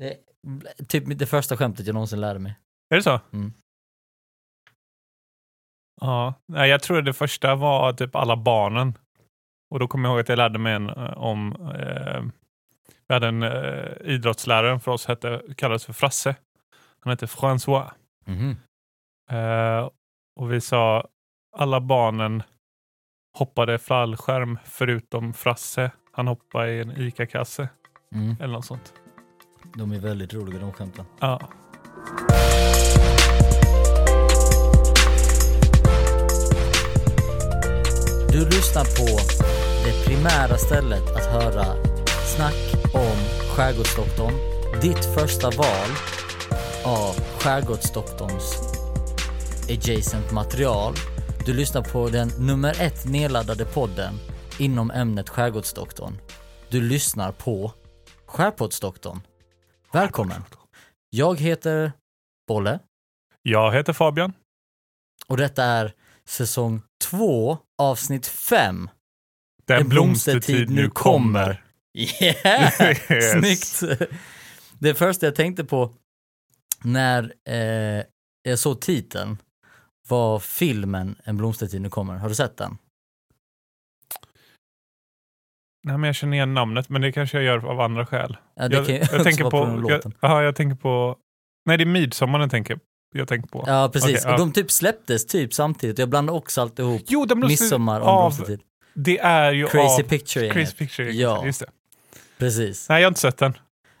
Det är typ det första skämtet jag någonsin lärde mig. Är det så? Mm. Ja, jag tror det första var typ alla barnen. Och då kommer jag ihåg att jag lärde mig en eh, om, eh, vi hade en eh, idrottslärare för oss, hette, kallades för Frasse. Han hette François. Mhm. Eh, och vi sa alla barnen hoppade fallskärm förutom Frasse. Han hoppade i en ICA-kasse Mm. eller något sånt. De är väldigt roliga de skämten. Ja. Du lyssnar på det primära stället att höra snack om Skärgårdsdoktorn. Ditt första val av Skärgårdsdoktorns adjacent material. Du lyssnar på den nummer ett nedladdade podden inom ämnet Skärgårdsdoktorn. Du lyssnar på Skärpoddsdoktorn. Välkommen! Jag heter Bolle Jag heter Fabian. och detta är säsong två avsnitt fem. Den, En blomstertid nu kommer. Yeah! Yes. Snyggt! Det första jag tänkte på när eh, jag såg titeln var filmen En blomstertid nu kommer. Har du sett den? Nej, men jag känner igen namnet, men det kanske jag gör av andra skäl. Ja, jag, jag tänker på, jag, aha, jag tänker på, nej det är midsommar jag tänker, jag tänker på. Ja, precis. Ja. Och de typ släpptes typ samtidigt. Jag blandade också allt ihop. Jo, de Midsommar och blomstertid. det är ju Crazy av Picture. Crazy Picture. Ja. Just det. Precis. Nej, jag har inte sett den.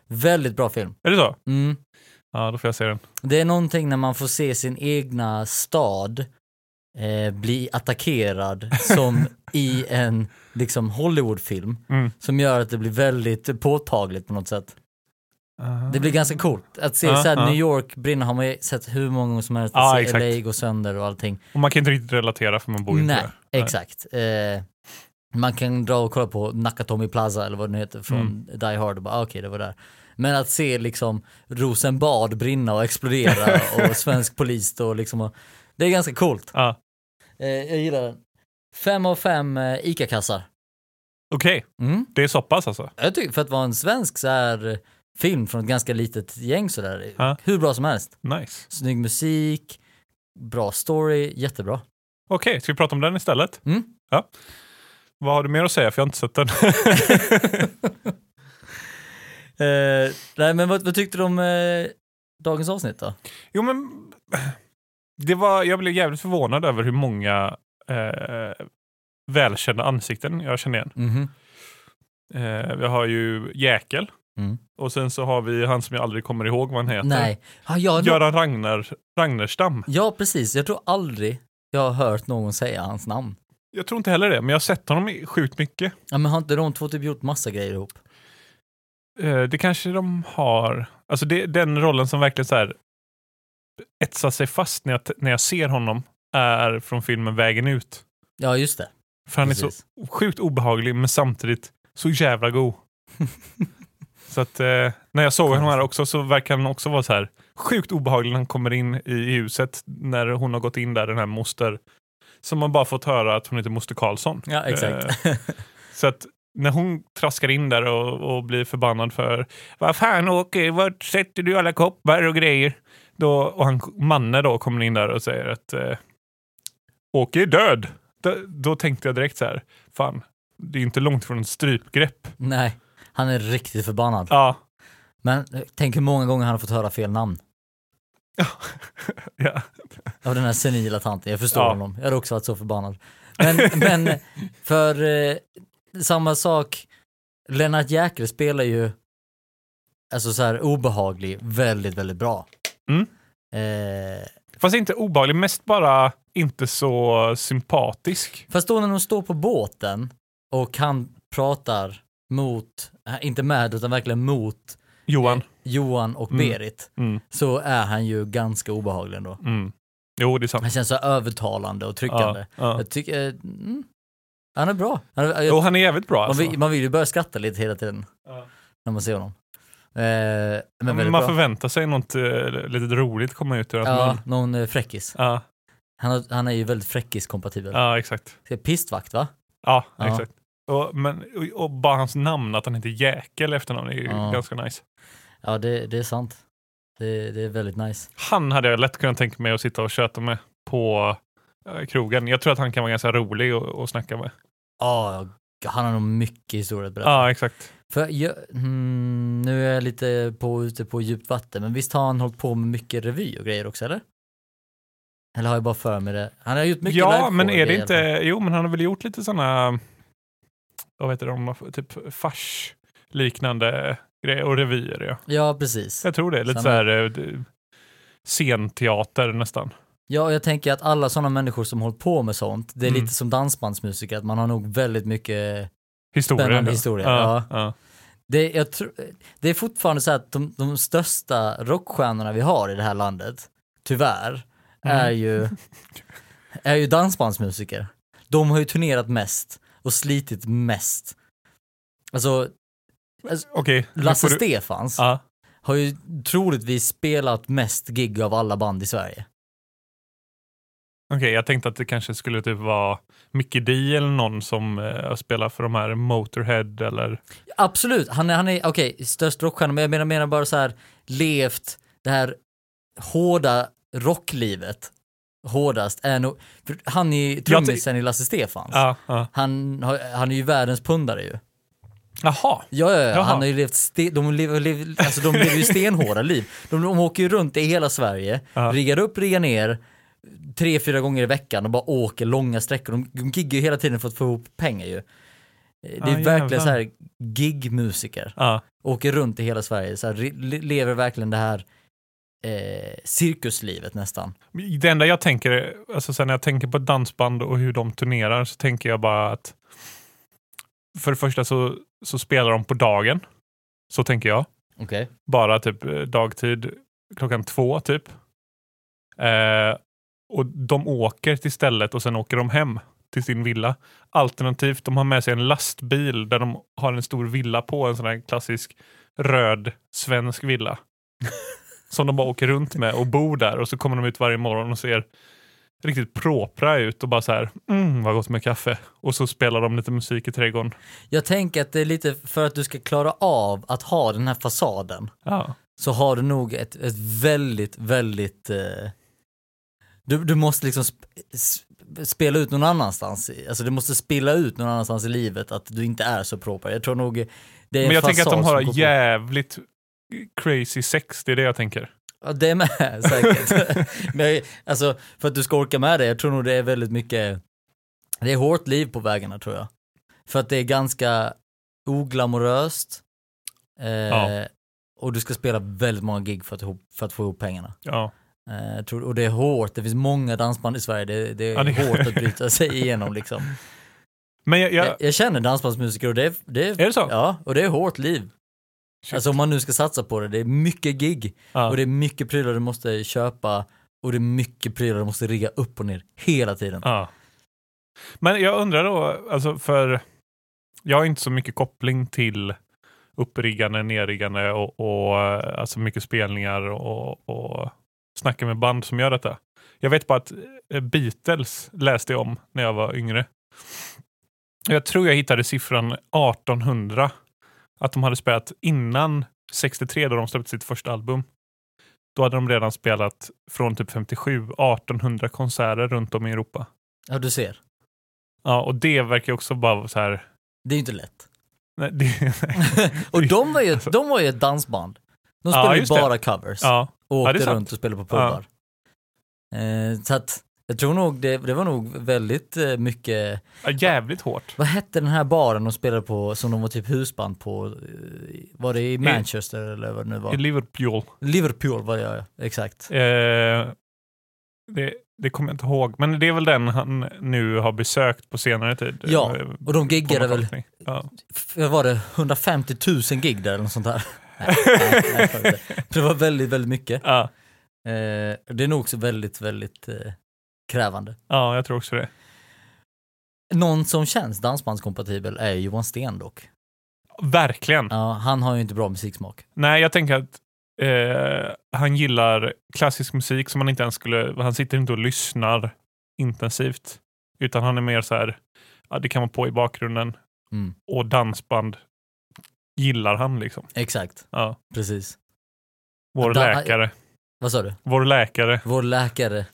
Väldigt bra film. Är det så? Mm. Ja, då får jag se den. Det är någonting när man får se sin egna stad eh, bli attackerad som i en liksom Hollywoodfilm Mm. som gör att det blir väldigt påtagligt på något sätt. Aha. Det blir ganska coolt. Att se Ja, så här, ja. New York brinna har man ju sett hur många gånger som helst. Att se. LA gå sönder och allting. Och man kan inte riktigt relatera för man bor ju inte Nej, där. exakt. Eh, man kan dra och kolla på Nakatomi Plaza eller vad den heter från Mm. Die Hard och bara ah, okej det var där. Men att se liksom Rosenbad brinna och explodera och svensk polis då liksom och, Det är ganska coolt. Ja. Eh, jag gillar den. Fem av fem eh, ICA-kassar. Okej, Mm. det är så pass alltså? Jag tycker för att vara en svensk så här eh, film från ett ganska litet gäng sådär, Ja. hur bra som helst. Nice. Snygg musik, bra story, jättebra. Okej, ska vi prata om den istället? Mm. Ja. Vad har du mer att säga? För jag har inte sett den. Eh, nej men vad, vad tyckte du om eh, dagens avsnitt då? jo, men det var, jag blev jävligt förvånad över hur många eh, välkända ansikten jag känner igen. Mhm. Eh, vi har ju Jäkel. Mm. Och sen så har vi han som jag aldrig kommer ihåg vad han heter. Nej, ja, jag, Göran Ragnar, Ragnarstam. ja precis, jag tror aldrig jag har hört någon säga hans namn. Jag tror inte heller det, men jag har sett honom sjukt mycket. Ja men har inte de två typ gjort massa grejer ihop? Eh, det kanske de har. Alltså det, den rollen som verkligen så här etsar sig fast när jag, när jag ser honom är från filmen Vägen ut. Ja just det. För han är så Precis. sjukt obehaglig men samtidigt så jävla god. så att eh, när jag såg honom här också så verkar han också vara så här sjukt obehaglig när han kommer in i huset när hon har gått in där, den här moster. Som man bara fått höra att hon heter moster Karlsson. Ja exakt. Eh, så att när hon traskar in där och, och blir förbannad för Vad fan Åke, vart sätter du alla koppar och grejer? Då, och han, Manne då kommer in där och säger att eh, Åke är död. Då, då tänkte jag direkt så här, fan, det är inte långt från en strypgrepp. Nej, han är riktigt förbannad. Ja, Men eh, tänk hur många gånger han har fått höra fel namn. ja. Av den här senila tanten, jag förstår Ja. honom. Jag hade också varit så förbannad. Men, men för eh, samma sak, Lennart Jäkel spelar ju alltså så här obehaglig väldigt, väldigt bra. Mm. Eh, Fast inte obehaglig, mest bara inte så sympatisk. fast då när de står på båten och han pratar mot, äh, inte med utan verkligen mot Johan. Johan och Mm. Berit Mm, så är han ju ganska obehaglig ändå. mm. Jo, det är sant. Han känns så övertalande och tryckande. Ja, ja. Jag tycker, eh, mm, han är bra. Han är, Jo, han är jävligt bra man, alltså. vill, man vill ju börja skratta lite hela tiden Ja. när man ser honom. Eh, men Men man bra. förväntar sig något uh, lite roligt komma ut ur hans Ja, mun. någon eh, fräckis. Ja, Han, han är ju väldigt fräckis-kompatibel. ja, exakt. Pistvakt va? Ja, Ja. exakt. Och, men, och, och bara hans namn, att han heter Jäkel efternamn, är ju Ja. ganska nice. Ja, det, det är sant. Det, det är väldigt nice. Han hade jag lätt kunnat tänka mig att sitta och köta med på eh, krogen. Jag tror att han kan vara ganska rolig att att snacka med. Ja, han har nog mycket historia att berätta. Ja, exakt. För jag, mm, nu är jag lite på, ute på djupt vatten, men visst har han hållit på med mycket revy och grejer också, eller? Eller har jag bara för mig det? Han har gjort mycket Ja, men är det inte... Jo, men han har väl gjort lite sådana... Vad heter de? Typ fars liknande grejer och revyer. Ja. Ja, precis. Jag tror det. Lite Samma. så här eh, scenteater nästan. Ja, jag tänker att alla sådana människor som hållit på med sånt, det är Mm. lite som dansbandsmusiker, att man har nog väldigt mycket Historia. Spännande ja. historia, Ja, ja. Det, jag tr- det är fortfarande så att de, de största rockstjärnorna vi har i det här landet, tyvärr, Mm. är, ju, är ju dansbandsmusiker. De har ju turnerat mest och slitit mest. Alltså, Okej. nu Lasse du- Stefans Ja. har ju troligtvis spelat mest gig av alla band i Sverige. Okej, jag tänkte att det kanske skulle typ vara Mickey D eller någon som eh, spelar för de här Motorhead eller... Absolut, han är, han är okej, störst rockstjärna, men jag menar, menar bara så här, levt det här hårda rocklivet hårdast är nog, han är ju trummisen i Lasse Stefans. Ja, ja. Han, han är ju världens pundare ju. Jaha. Ja, ja, ja. Han har ju levt, ste, de, lever, lever, alltså, de lever ju stenhårda liv. De, de åker ju runt i hela Sverige, Ja. riggar upp, riggar ner, tre, fyra gånger i veckan och bara åker långa sträckor. De, de giggar ju hela tiden för att få ihop pengar ju. Det är Ja, verkligen jävlar. så här gigmusiker. Ja. Åker runt i hela Sverige, så här, lever verkligen det här eh, cirkuslivet nästan. Det enda jag tänker, alltså sen när jag tänker på dansband och hur de turnerar så tänker jag bara att för det första så, så spelar de på dagen. Så tänker jag. Okej. Bara typ eh, dagtid klockan två typ. Eh, och de åker till stället och sen åker de hem till sin villa. Alternativt de har med sig en lastbil där de har en stor villa på, en sån här klassisk röd svensk villa. som de bara åker runt med och bor där och så kommer de ut varje morgon och ser riktigt propra ut och bara så här, mm vad gott med kaffe. Och så spelar de lite musik i trädgården. Jag tänker att det är lite för att du ska klara av att ha den här fasaden Ja, så har du nog ett, ett väldigt, väldigt... Eh, du, du måste liksom sp spela ut någon annanstans, alltså du måste spilla ut någon annanstans i livet att du inte är så proper. Jag tror nog det är en Men jag tänker att de har på- jävligt crazy sex, det är det jag tänker. Ja, det är med säkert. Men alltså, för att du ska orka med det, jag tror nog det är väldigt mycket, det är hårt liv på vägarna tror jag. För att det är ganska oglamoröst. Eh, Ja. Och du ska spela väldigt många gig för att, för att få ihop pengarna. Ja. Eh, jag tror, och det är hårt, det finns många dansband i Sverige, det, det är Ja, det- hårt att bryta sig igenom liksom. Men jag, jag, Jag, jag känner dansbandsmusiker och det är, det är, är det så? ja, och det är hårt liv. Shit. Alltså om man nu ska satsa på det, det är mycket gig. ja. Och det är mycket prylar du måste köpa och det är mycket prylar du måste rigga upp och ner hela tiden. Ja. Men jag undrar då, alltså för jag har inte så mycket koppling till uppriggande, nerriggande och, och alltså mycket spelningar och, och snacka med band som gör detta. Jag vet bara att eh, Beatles läste jag om när jag var yngre. Jag tror jag hittade siffran 1800. Att de hade spelat innan 63 då de släppte sitt första album. Då hade de redan spelat från typ 57, 1800 konserter runt om i Europa. Ja, du ser. Ja, och det verkar också bara så här... Det är ju inte lätt. Nej, det, Och de var ju, ett- de var ju ett dansband. De Ja, spelade ju just det. bara covers ja, och Ja, åkte sant. runt och spelade på pubbar. Eh, så att jag tror nog det, det var nog väldigt eh, mycket, ja, jävligt hårt. vad hette den här baren de spelade på som de var typ husband på? Eh, Var det i Manchester eller vad det nu I var? Liverpool. Liverpool var det ja, exakt. Eh, det, det kommer jag inte ihåg, men det är väl den han nu har besökt på senare tid. Ja, och de giggade väl. Ja. Var det, 150 000 gig där eller något sånt där. Nej, nej, det var väldigt, väldigt mycket. Ja, Eh, det är nog också väldigt, väldigt eh, krävande. ja, jag tror också det. Någon som känns dansbandskompatibel är Johan Sten dock. Verkligen. Ja, han har ju inte bra musiksmak. Nej, jag tänker att eh, han gillar klassisk musik som man inte ens skulle... Han sitter inte och lyssnar intensivt. Utan han är mer så här, ja, det kan vara på i bakgrunden. Mm, Och dansband gillar han liksom. exakt, Ja. precis. Vår Da- läkare. Vad sa du? Vår läkare. Vår läkare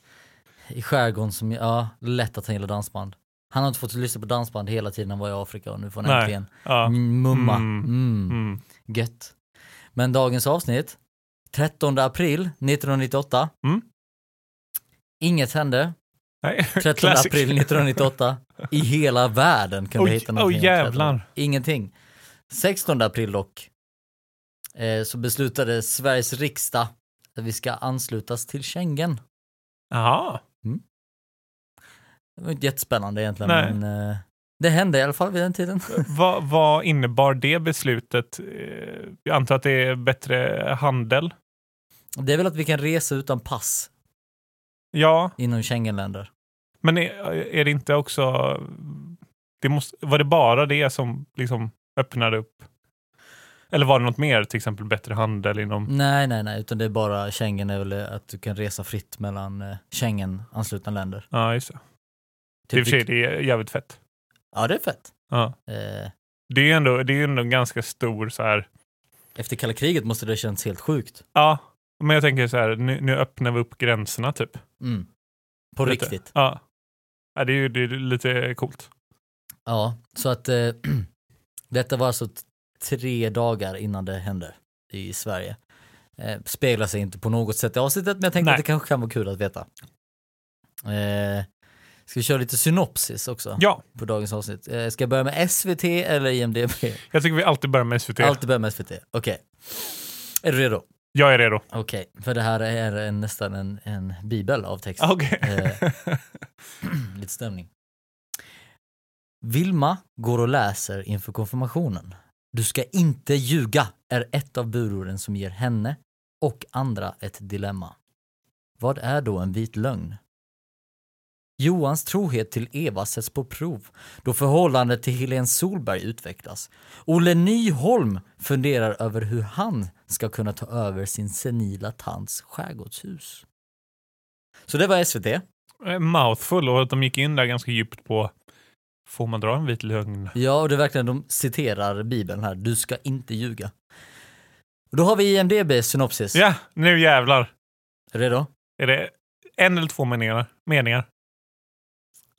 i skärgården som, ja, lätt att han gillar dansband. Han har inte fått lyssna på dansband hela tiden han var i Afrika och nu får han Nej. äntligen Ja. mm, mumma. Mm. Mm. Mm. Gött. Men dagens avsnitt, 13 april 1998. Mm. Inget hände. Nej. 13 Classic. april 1998. I hela världen kan vi Oj, hitta någonting. om jävlar. 13. Ingenting. 16 april dock, eh, så beslutade Sveriges riksdag att vi ska anslutas till Schengen. Jaha. Det var inte jättespännande egentligen, Nej. men eh, det hände i alla fall vid den tiden. vad, vad innebar det beslutet? Eh, Jag antar att det är bättre handel? Det är väl att vi kan resa utan pass Ja, inom Schengenländer. men är, är det inte också... Det måste, var det bara det som liksom öppnade upp? Eller var det något mer, till exempel bättre handel inom... Nej, nej, nej, utan det är bara Schengen är väl att du kan resa fritt mellan eh, Schengen-anslutna länder. Ja, just det. Typ för sig, det är jävligt fett. Ja, det är fett. Ja. Eh, Det är ändå, det är ändå en ganska stor så här... efter kalla kriget måste det ha känts helt sjukt. Ja, men jag tänker så här, nu, nu öppnar vi upp gränserna typ. Mm. På Lite. riktigt. Ja. ja det är ju det är lite coolt. Ja, så att eh, detta var alltså tre dagar innan det hände i Sverige. Eh, speglar sig inte på något sätt i avsnittet, men jag tänkte Nej. att det kanske kan vara kul att veta. Eh, ska vi köra lite synopsis också Ja, på dagens avsnitt? Eh, ska jag börja med SVT eller IMDB? jag tycker vi alltid börjar med SVT. Alltid börja med SVT. Okej. Är du redo? Jag är redo. Okej, för det här är en, nästan en, en bibel av text. Okej. Eh, lite stämning. Vilma går och läser inför konfirmationen. Du ska inte ljuga är ett av budorden som ger henne och andra ett dilemma. Vad är då en vit lögn? Johans trohet till Eva sätts på prov då förhållandet till Helene Solberg utvecklas. Olle Nyholm funderar över hur han ska kunna ta över sin senila tants skärgårdshus. Så det var SVT. Mouthful och att de gick in där ganska djupt på Får man dra en vit lögn? Ja, och det är verkligen, de citerar Bibeln här, du ska inte ljuga. Då har vi IMDB synopsis. Ja, nu jävlar. Är du redo? Är det en eller två meningar? meningar?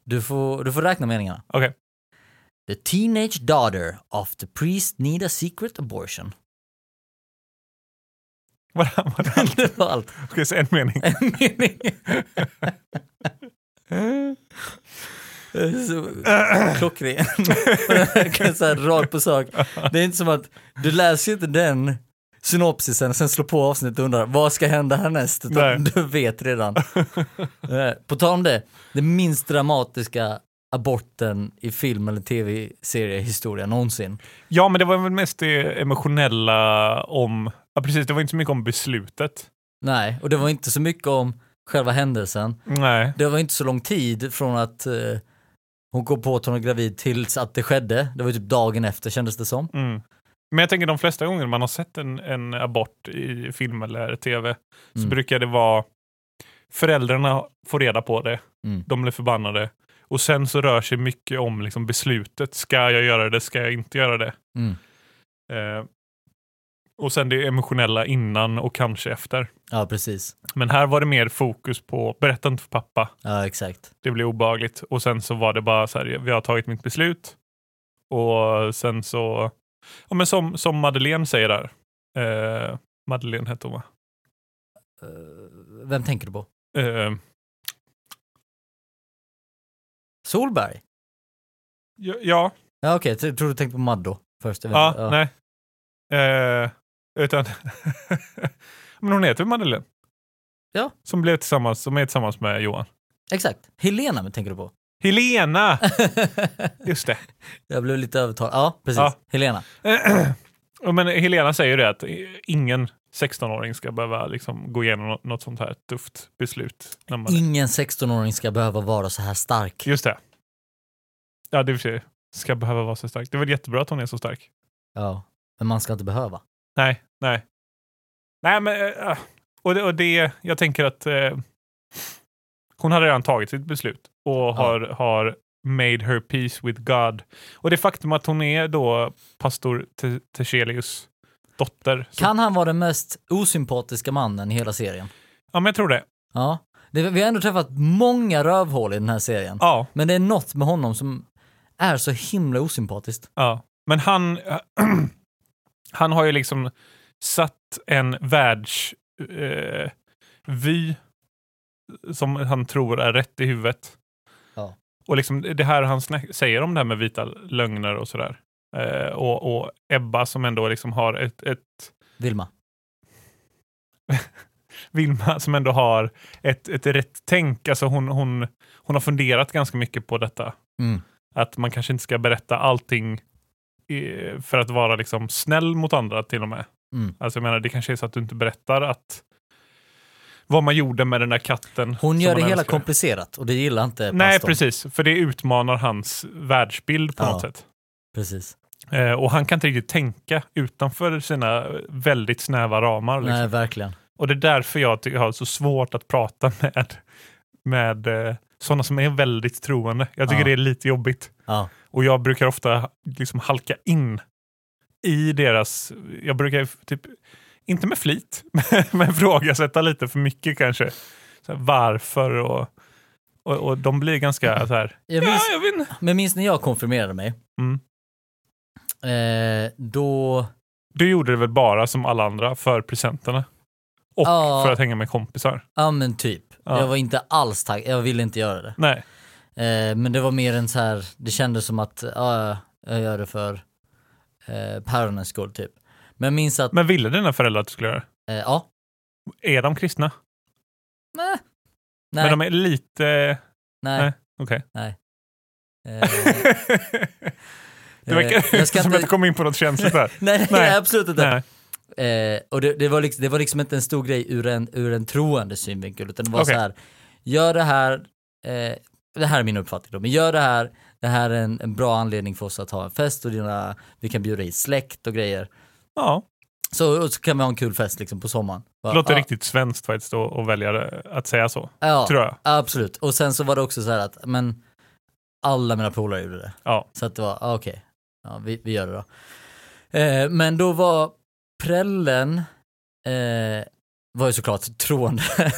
Du får, du får räkna meningarna. Okej. The teenage daughter of the priest need a secret abortion. Var det, var det allt? det var allt. Okej, så en mening. En mening. Klockren. så här, rakt på sak. Det är inte som att du läser ju inte den synopsisen och sen slår på avsnittet och undrar vad ska hända härnäst? Utan du vet redan. Eh, på tal om det, den minst dramatiska aborten i film eller tv-seriehistoria någonsin. Ja, men det var väl mest det emotionella om... Ja, precis. Det var inte så mycket om beslutet. Nej, och det var inte så mycket om själva händelsen. Nej. Det var inte så lång tid från att eh, hon kom på att hon var gravid tills att det skedde. Det var typ dagen efter kändes det som. Mm. Men jag tänker de flesta gånger man har sett en, en abort i film eller tv så Mm. brukar det vara föräldrarna får reda på det, Mm. de blir förbannade och sen så rör sig mycket om liksom beslutet. Ska jag göra det? Ska jag inte göra det? Mm. Eh, och sen det emotionella innan och kanske efter. Ja, precis. Men här var det mer fokus på berätta inte för pappa. Ja, exakt. Det blir obehagligt. Och sen så var det bara så här, vi har tagit mitt beslut. Och sen så, ja men som, som Madeleine säger där. Eh, Madeleine hette hon va? Eh, vem tänker du på? Eh, Solberg? ja, ja, Ja, okej. Jag tror du tänkte på Maddo först. Ja, inte. nej. Eh, utan, men hon heter Madeleine. Ja. Som blev tillsammans, som är tillsammans med Johan. Exakt. Helena tänker du på? Helena! Just det. jag blev lite övertalad. Ja, precis. Ja. Helena. Men Helena säger det att ingen 16-åring ska behöva liksom gå igenom något, sånt här tufft beslut. Man, Ingen 16-åring ska behöva vara så här stark. Just det. Ja, det är för sig. Ska behöva vara så stark. Det är väl jättebra att hon är så stark. Ja. Men man ska inte behöva. Nej, nej. Nej, men äh, och det, och det jag tänker att eh, hon hade redan tagit sitt beslut och har, har made her peace with God. Och det faktum att hon är då pastor Te- dotter. Så, Kan han vara den mest osympatiska mannen i hela serien? Ja, men jag tror det. Ja. Det, vi har ändå träffat många rövhål i den här serien. Ja, Men det är något med honom som är så himla osympatiskt. ja. Men han, han har ju liksom satt en världsvy eh, vy som han tror är rätt i huvudet. Ja. Och liksom det här han säger om det här med vita lögner och sådär. Eh, och, och Ebba som ändå liksom har ett, ett Vilma. Vilma som ändå har ett, ett rätt tänk. Alltså hon, hon, hon har funderat ganska mycket på detta. Mm. Att man kanske inte ska berätta allting i, för att vara liksom snäll mot andra till och med. Mm. Alltså jag menar, det kanske är så att du inte berättar att vad man gjorde med den där katten. Hon gör det hela älskar. komplicerat och det gillar inte Nej, pastorn. precis. För det utmanar hans världsbild på Ja. något sätt. precis. Eh, och han kan inte riktigt tänka utanför sina väldigt snäva ramar. Liksom. Nej, verkligen. Och det är därför jag har så svårt att prata med, med eh, sådana som är väldigt troende. Jag tycker Ja. det är lite jobbigt. Ja. Och jag brukar ofta liksom halka in i deras, jag brukar typ, inte med flit, men ifrågasätta lite för mycket kanske. Här, varför och, och, och de blir ganska så här, Jag ja minns, jag vet inte. men minns när jag konfirmerade mig? Mm. Eh, då... Du gjorde det väl bara som alla andra för presenterna? Och Ja. för att hänga med kompisar? Ja men typ. Ja. Jag var inte alls taggad, jag ville inte göra det. Nej. Eh, men det var mer en så här, det kändes som att ja, jag gör det för eh, päronens skull typ. Men minns att, Men ville dina föräldrar att du skulle göra det? eh, ja, Är de kristna? nej, Men de är lite... nej, nej. Okej. nej. Eh, det verkar eh, jag ska som inte- att du kom in på något känsligt där. nej, nej, Nej. absolut inte. Nej. Eh, och det, det, var liksom, det var liksom inte en stor grej ur en, ur en troende synvinkel, utan det var Okej. så här, gör det här, eh, det här är min uppfattning då, men gör det här, det här är en, en bra anledning för oss att ha en fest och dina, vi kan bjuda hit släkt och grejer. Ja, Så, så kan vi ha en kul fest liksom på sommaren. det Bara, låter ja, riktigt svenskt faktiskt att välja det- att säga så. ja, Tror jag. Absolut. Och sen så var det också så här att, men alla mina polare gjorde det. Ja. Så att det var, ah, okej, ja, vi, vi gör det då. Eh, men då var prällen, eh, var ju såklart troende.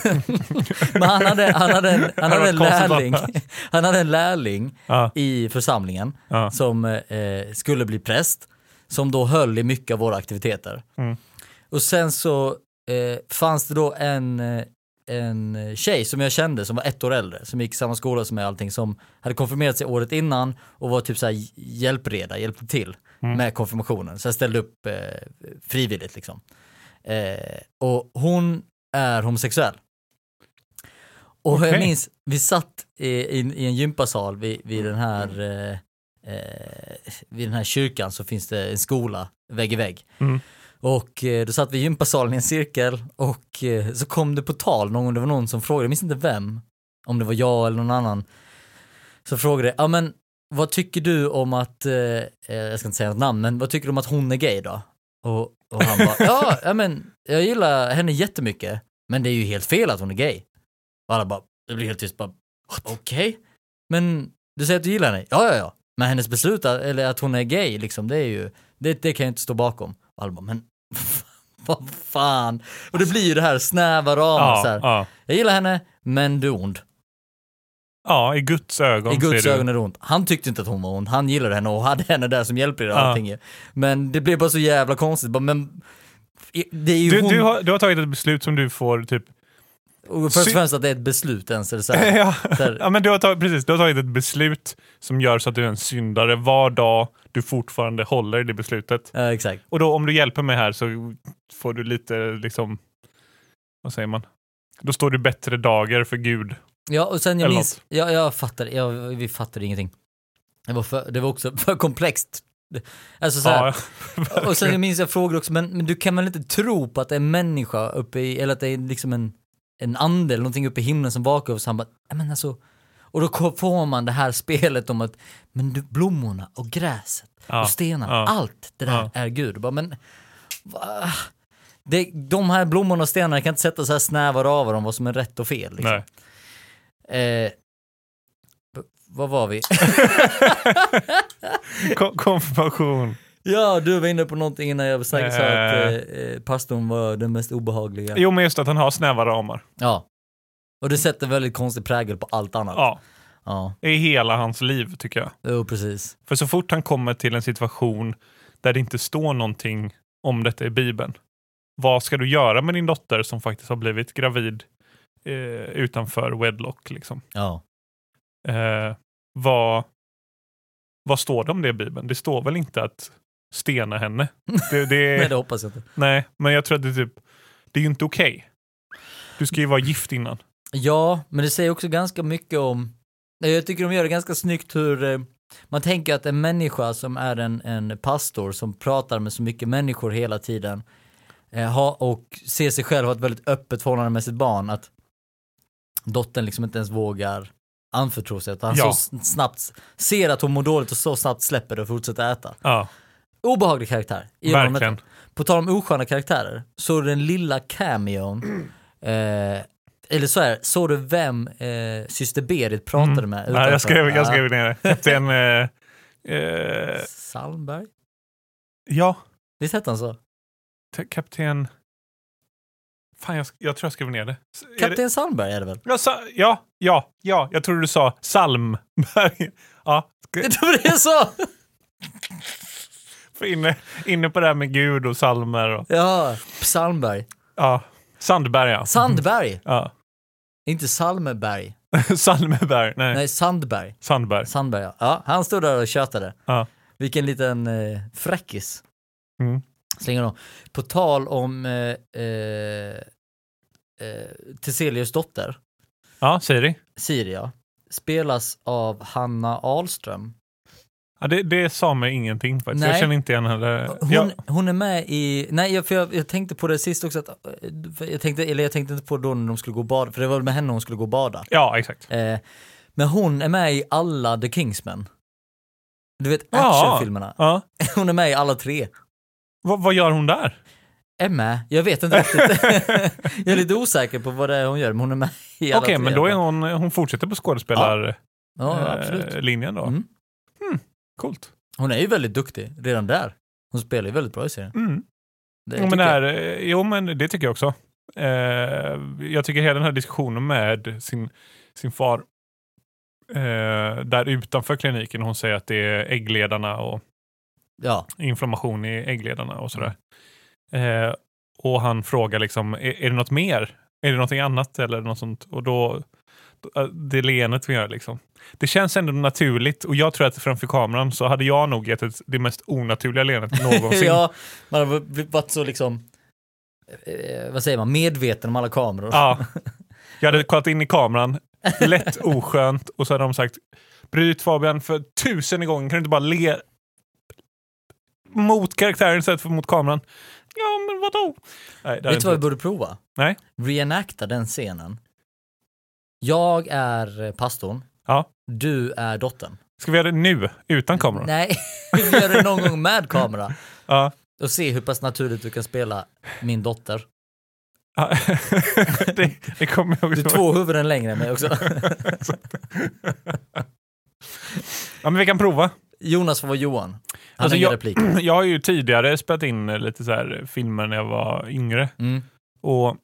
men han hade, han hade en, han hade en lärling, han hade en lärling Ja, i församlingen ja. som eh, skulle bli präst, som då höll i mycket av våra aktiviteter. Mm. Och sen så eh, fanns det då en, eh, en tjej som jag kände som var ett år äldre, som gick i samma skola som jag allting, som hade konfirmerat sig året innan och var typ såhär hjälpreda, hjälpte till Mm. med konfirmationen. Så jag ställde upp eh, frivilligt liksom. Eh, och hon är homosexuell. Och jag Okej. minns, vi satt i, i, i en gympasal vid, vid den här eh, eh, vid den här kyrkan så finns det en skola vägg i vägg. Mm. Och eh, då satt vi i gympasalen i en cirkel och eh, så kom det på tal, någon, det var någon som frågade, jag minns inte vem, om det var jag eller någon annan, så frågade, ja men vad tycker du om att, eh, jag ska inte säga något namn, men vad tycker du om att hon är gay då? Och, och han bara, ja, ja men jag gillar henne jättemycket, men det är ju helt fel att hon är gay. Och alla bara, det blir helt tyst, bara, okej, men du säger att du gillar henne? Ja, ja, ja. Men hennes beslut, att- eller att hon är gay, liksom, det är ju, det, det kan jag inte stå bakom. Och alla bara, men vad fan. Och det blir ju det här snäva så Ja, här. ja. Jag gillar henne, men du är ond. Ja, i Guds ögon I Guds ögon är det ont. Han tyckte inte att hon var ond, han gillade henne och hade henne där som hjälper i Ja. allting. Men det blev bara så jävla konstigt. Men det är ju Du, hon, du, har, du har tagit ett beslut som du får typ... och först och främst att det är ett beslut ens. Det så här, ja, så här, ja, men du har, tagit, precis, du har tagit ett beslut som gör så att du är en syndare var dag du fortfarande håller i det beslutet. ja, exakt. Och då om du hjälper mig här så får du lite liksom... Vad säger man? Då står du bättre dagar för Gud. Ja, och sen jag Eller minns, jag, jag fattar, jag, vi fattade ingenting. Det var, för, det var också för komplext. Alltså så här, Ja, och sen jag minns jag frågade också, men, men du kan väl inte tro på att det är en människa uppe i, eller att det är liksom en, en ande eller någonting uppe i himlen som vakar över oss. Han bara, "Nej, men alltså, och då får man det här spelet om att, men du, blommorna och gräset Ja, och stenarna, ja. allt det där är Gud. Bara, men, va? Det, de här blommorna och stenarna kan inte sätta så här snäva ravar om vad som är rätt och fel. Liksom. Nej. Eh, vad var vi? Kon- Konfirmation. Ja, du var inne på någonting innan jag säkert sa att Eh. eh, eh, pastorn var den mest obehagliga. Jo, men just att han har snäva ramar. Ja. Och det sätter väldigt konstig prägel på allt annat. Ja, Ja, i hela hans liv tycker jag. jo precis. För så fort han kommer till en situation där det inte står någonting om detta i Bibeln. Vad ska du göra med din dotter som faktiskt har blivit gravid eh, utanför wedlock? Liksom? Ja. Eh, vad, vad står det om det i Bibeln? Det står väl inte att stena henne? Det, det, Nej, det hoppas jag inte. nej, men jag tror att det är typ, det är ju inte okej. Du ska ju vara gift innan. Ja, men det säger också ganska mycket om, jag tycker de gör det ganska snyggt hur, eh, man tänker att en människa som är en, en pastor som pratar med så mycket människor hela tiden eh, ha, och ser sig själv ha ett väldigt öppet förhållande med sitt barn, att dottern liksom inte ens vågar anförtro sig, att han Ja. så snabbt ser att hon mår dåligt och så snabbt släpper det och fortsätter äta. Ja, Obehaglig karaktär. Honom verkligen. inte. På tal om osköna karaktärer, såg du den lilla cameon, eh, eller så här, såg du vem eh, syster Berit pratade med? Mm. Ja, jag skrev, jag Ja. skrev ner det. Kapten... Eh, eh, Salmberg? ja, Visst hette han så? kapten... Fan, jag, jag tror jag skrev ner det. Är det- Kapten Salmberg är det väl? Ja, sa, ja, ja, ja, jag trodde du sa Salmberg. Ja, Det var det jag sa! för inne, inne på det här med Gud och salmer och Ja, Salmberg. ja, Sandberg ja. Sandberg, ja. inte Salmeberg. Salmeberg, nej, Nej, Sandberg. Sandberg. Sandberg ja. ja. Han stod där och tjötade. Ja. Vilken liten eh, fräckis. Mm. Slänger de. På tal om eh, eh, eh, Theselius dotter, Ja, Siri. Siria, spelas av Hanna Ahlström. Ja, det, det sa mig ingenting faktiskt. Nej. Jag känner inte igen henne. Hon, Ja, hon är med i, nej jag, för jag, jag tänkte på det sist också, att, jag tänkte, eller jag tänkte inte på då när de skulle gå och bada, för det var väl med henne hon skulle gå och bada. ja, exakt. Eh, men hon är med i alla The Kingsmen. Du vet Ja. actionfilmerna. Ja. Hon är med i alla tre. Vad, vad gör hon där? Är med, jag vet inte riktigt. jag är lite osäker på vad det är hon gör, men hon är med i alla Okej, tre. men då är hon, hon fortsätter på skådespelarlinjen Ja, eh, linjen då. Mm. Coolt. Hon är ju väldigt duktig redan där. Hon spelar ju väldigt bra i serien. Mm. Det Jo, men, det jag. här, eh, jo, men det tycker jag också. Eh, jag tycker hela den här diskussionen med sin, sin far eh, där utanför kliniken, hon säger att det är äggledarna och Ja, inflammation i äggledarna och sådär. Eh, och han frågar liksom, är, är det något mer? Är det någonting annat eller något sånt? Och då, eh, det leendet vi gör liksom. Det känns ändå naturligt och jag tror att framför kameran så hade jag nog gett ett, det mest onaturliga leendet någonsin. ja man har varit så liksom, eh, vad säger man, medveten om alla kameror. Ja. Jag hade kollat in i kameran, lätt oskönt och så hade de sagt Bryt Fabian för tusen gången, kan du inte bara le mot karaktären istället för mot kameran? Ja, men vadå? Nej, Vet du vad vi borde prova? Nej. Reenacta den scenen. Jag är pastorn, Ja. du är dottern. Ska vi göra det nu, utan kamera? Nej, vi gör det någon gång med kamera. Ja. Och se hur pass naturligt du kan spela min dotter. Ja. det, det kommer jag Du är två huvuden längre än mig också. Ja, men vi kan prova. Jonas får vara Johan. Han Alltså, jag-. Jag har ju tidigare spelat in lite så här filmer när jag var yngre. Mm. Och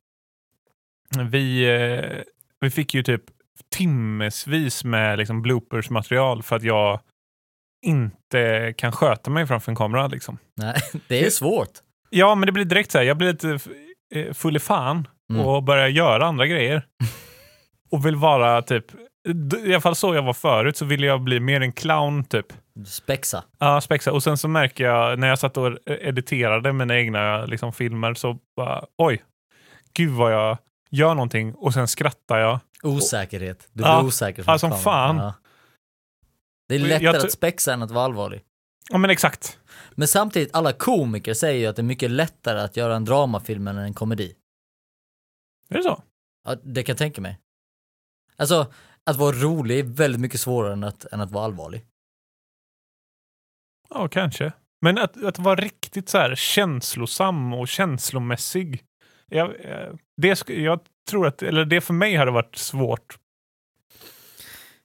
vi, eh, vi fick ju typ timmesvis med liksom bloopers-material för att jag inte kan sköta mig framför en kamera. Liksom. Nej, det är svårt. Ja, men det blir direkt så här, jag blir lite eh, full i fan Mm. och börjar göra andra grejer. och vill vara typ, i alla fall så jag var förut, så ville jag bli mer en clown typ. Spexa. Ja, spexa. Och sen så märker jag när jag satt och editerade mina egna liksom, filmer så bara, oj, gud vad jag gör någonting och sen skrattar jag. Osäkerhet. Du Ja, blir osäker. ja, som fan. Ja. Det är lättare att spexa än att vara allvarlig. Ja men exakt. Men samtidigt, alla komiker säger ju att det är mycket lättare att göra en dramafilm än en komedi. Är det så? Ja, det kan jag tänka mig. Alltså, att vara rolig är väldigt mycket svårare än att, än att vara allvarlig. Ja, kanske. Men att, att vara riktigt så här känslosam och känslomässig. Jag, eh, det, jag tror att, eller det för mig hade varit svårt.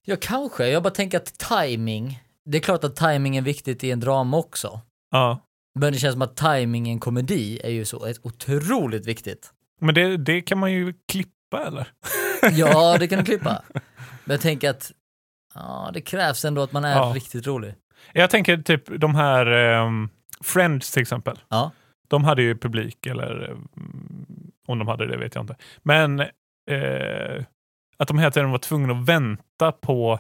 Ja, kanske. Jag bara tänker att timing. det är klart att timing är viktigt i en drama också. Ja. Men det känns som att timing i en komedi är ju så ett otroligt viktigt. Men det, det kan man ju klippa eller? Ja, det kan du klippa. Men jag tänker att ja, det krävs ändå att man är Ja. riktigt rolig. Jag tänker typ de här ehm, Friends till exempel. Ja. De hade ju publik, eller mm, om de hade det vet jag inte. Men eh, att de hela tiden var tvungna att vänta på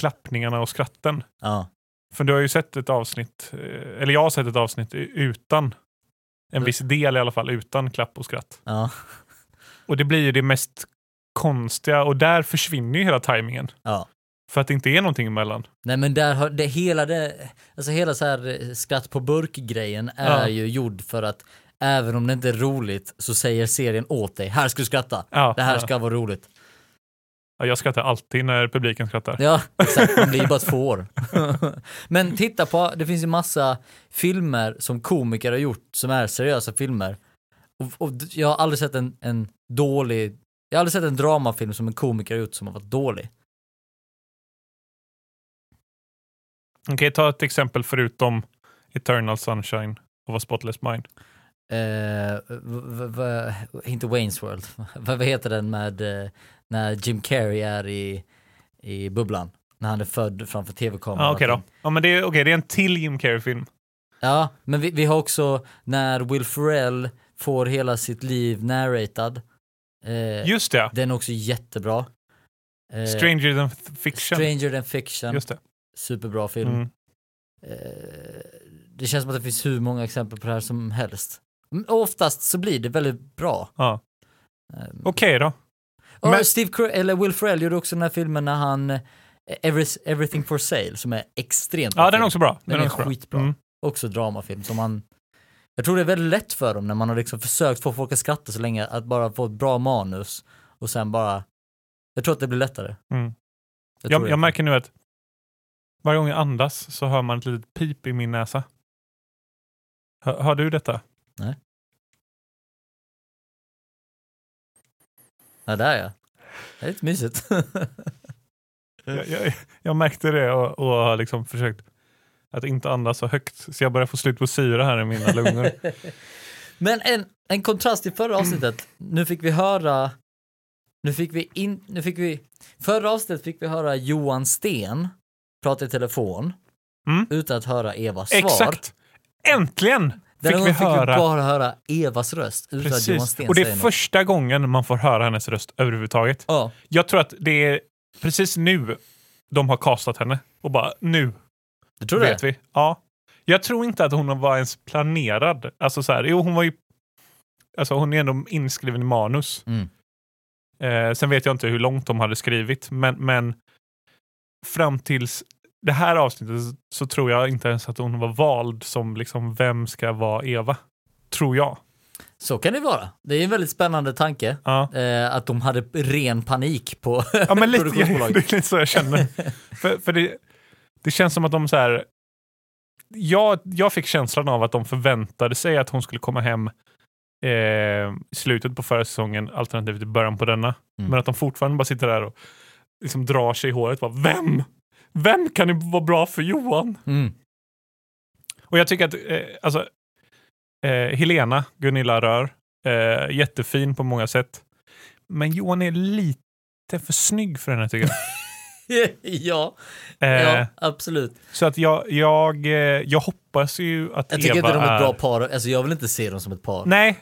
klappningarna och skratten. Ja. För du har ju sett ett avsnitt, eh, eller jag har sett ett avsnitt utan, en viss del i alla fall, utan klapp och skratt. Ja. Och det blir ju det mest konstiga och där försvinner ju hela tajmingen. ja. För att det inte är någonting emellan. Nej men där har det hela det, alltså hela så här skratt på burk-grejen är Ja. ju gjord för att även om det inte är roligt så säger serien åt dig, här ska du skratta, Ja, det här ja. ska vara roligt. Ja, jag skrattar alltid när publiken skrattar. Ja, exakt, man blir ju bara två år. men titta på, det finns ju massa filmer som komiker har gjort som är seriösa filmer. Och, och jag har aldrig sett en, en dålig, jag har aldrig sett en dramafilm som en komiker gjort som har varit dålig. Okej, ta ett exempel förutom Eternal Sunshine of a Spotless Mind. V- inte Wayne's World, vad vad heter den med eh, när Jim Carrey är i, i bubblan? När han är född framför tv-kameran. Ja, okej och då. Ja, men det är, okej, det är en till Jim Carrey-film. Ja, men vi, vi har också när Will Ferrell får hela sitt liv narratad. Eh, Just det, den är också jättebra. Eh, Stranger than Fiction. Stranger than fiction, Just det. superbra film. Mm. Eh, det känns som att det finns hur många exempel på det här som helst. Men Oftast så blir det väldigt bra. Ja. Eh, Okej då. Och Men- Steve Cur- eller Will Ferrell gjorde också den här filmen när han, eh, Every, Everything for Sale, som är extremt bra Ja, den är också bra. Den är också bra. skitbra. Mm. Också dramafilm som man, jag tror det är väldigt lätt för dem när man har liksom försökt få folk att skratta så länge, att bara få ett bra manus och sen bara, jag tror att det blir lättare. Mm. Jag Jag, jag märker nu att varje gång jag andas så hör man ett litet pip i min näsa. Hör, hör du detta? Ja, där ja. Det är lite mysigt. Jag, jag, jag märkte det och, och har liksom försökt att inte andas så högt. Så jag börjar få slut på syre här i mina lungor. Men en, en kontrast till förra avsnittet, nu fick vi höra, nu fick vi in, nu fick vi, förra avsnittet fick vi höra Johan Sten prata i telefon Mm. utan att höra Evas svar. Exakt! Äntligen fick vi gången fick höra. vi bara höra Evas röst utan att Johan Precis. Sten Och det är något. första gången man får höra hennes röst överhuvudtaget. Ja, Jag tror att det är precis nu de har castat henne. Och bara nu du tror vet det? vi. Ja. Jag tror inte att hon var ens planerad. Alltså så här, jo hon var ju... Alltså hon är ändå inskriven i manus. Mm. Eh, sen vet jag inte hur långt de hade skrivit, men, men fram tills det här avsnittet så, så tror jag inte ens att hon var vald som liksom, vem ska vara Eva? Tror jag. Så kan det vara. Det är en väldigt spännande tanke. Ja, Eh, att de hade ren panik på ja men lite, produktionsbolaget. det är lite så jag känner. för för det, det känns som att de så här... Jag, jag fick känslan av att de förväntade sig att hon skulle komma hem eh, i slutet på förra säsongen, alternativt i början på denna. Mm. Men att de fortfarande bara sitter där och liksom drar sig i håret. Bara, Vem? Vem kan det vara bra för Johan? Mm. Och jag tycker att eh, alltså, eh, Helena, Gunilla Rör, eh, jättefin på många sätt. Men Johan är lite för snygg för henne tycker jag. ja, Eh, ja, absolut. Så att jag, jag, eh, jag hoppas ju att Jag tycker Eva inte de är ett är... bra par, alltså jag vill inte se dem som ett par. Nej,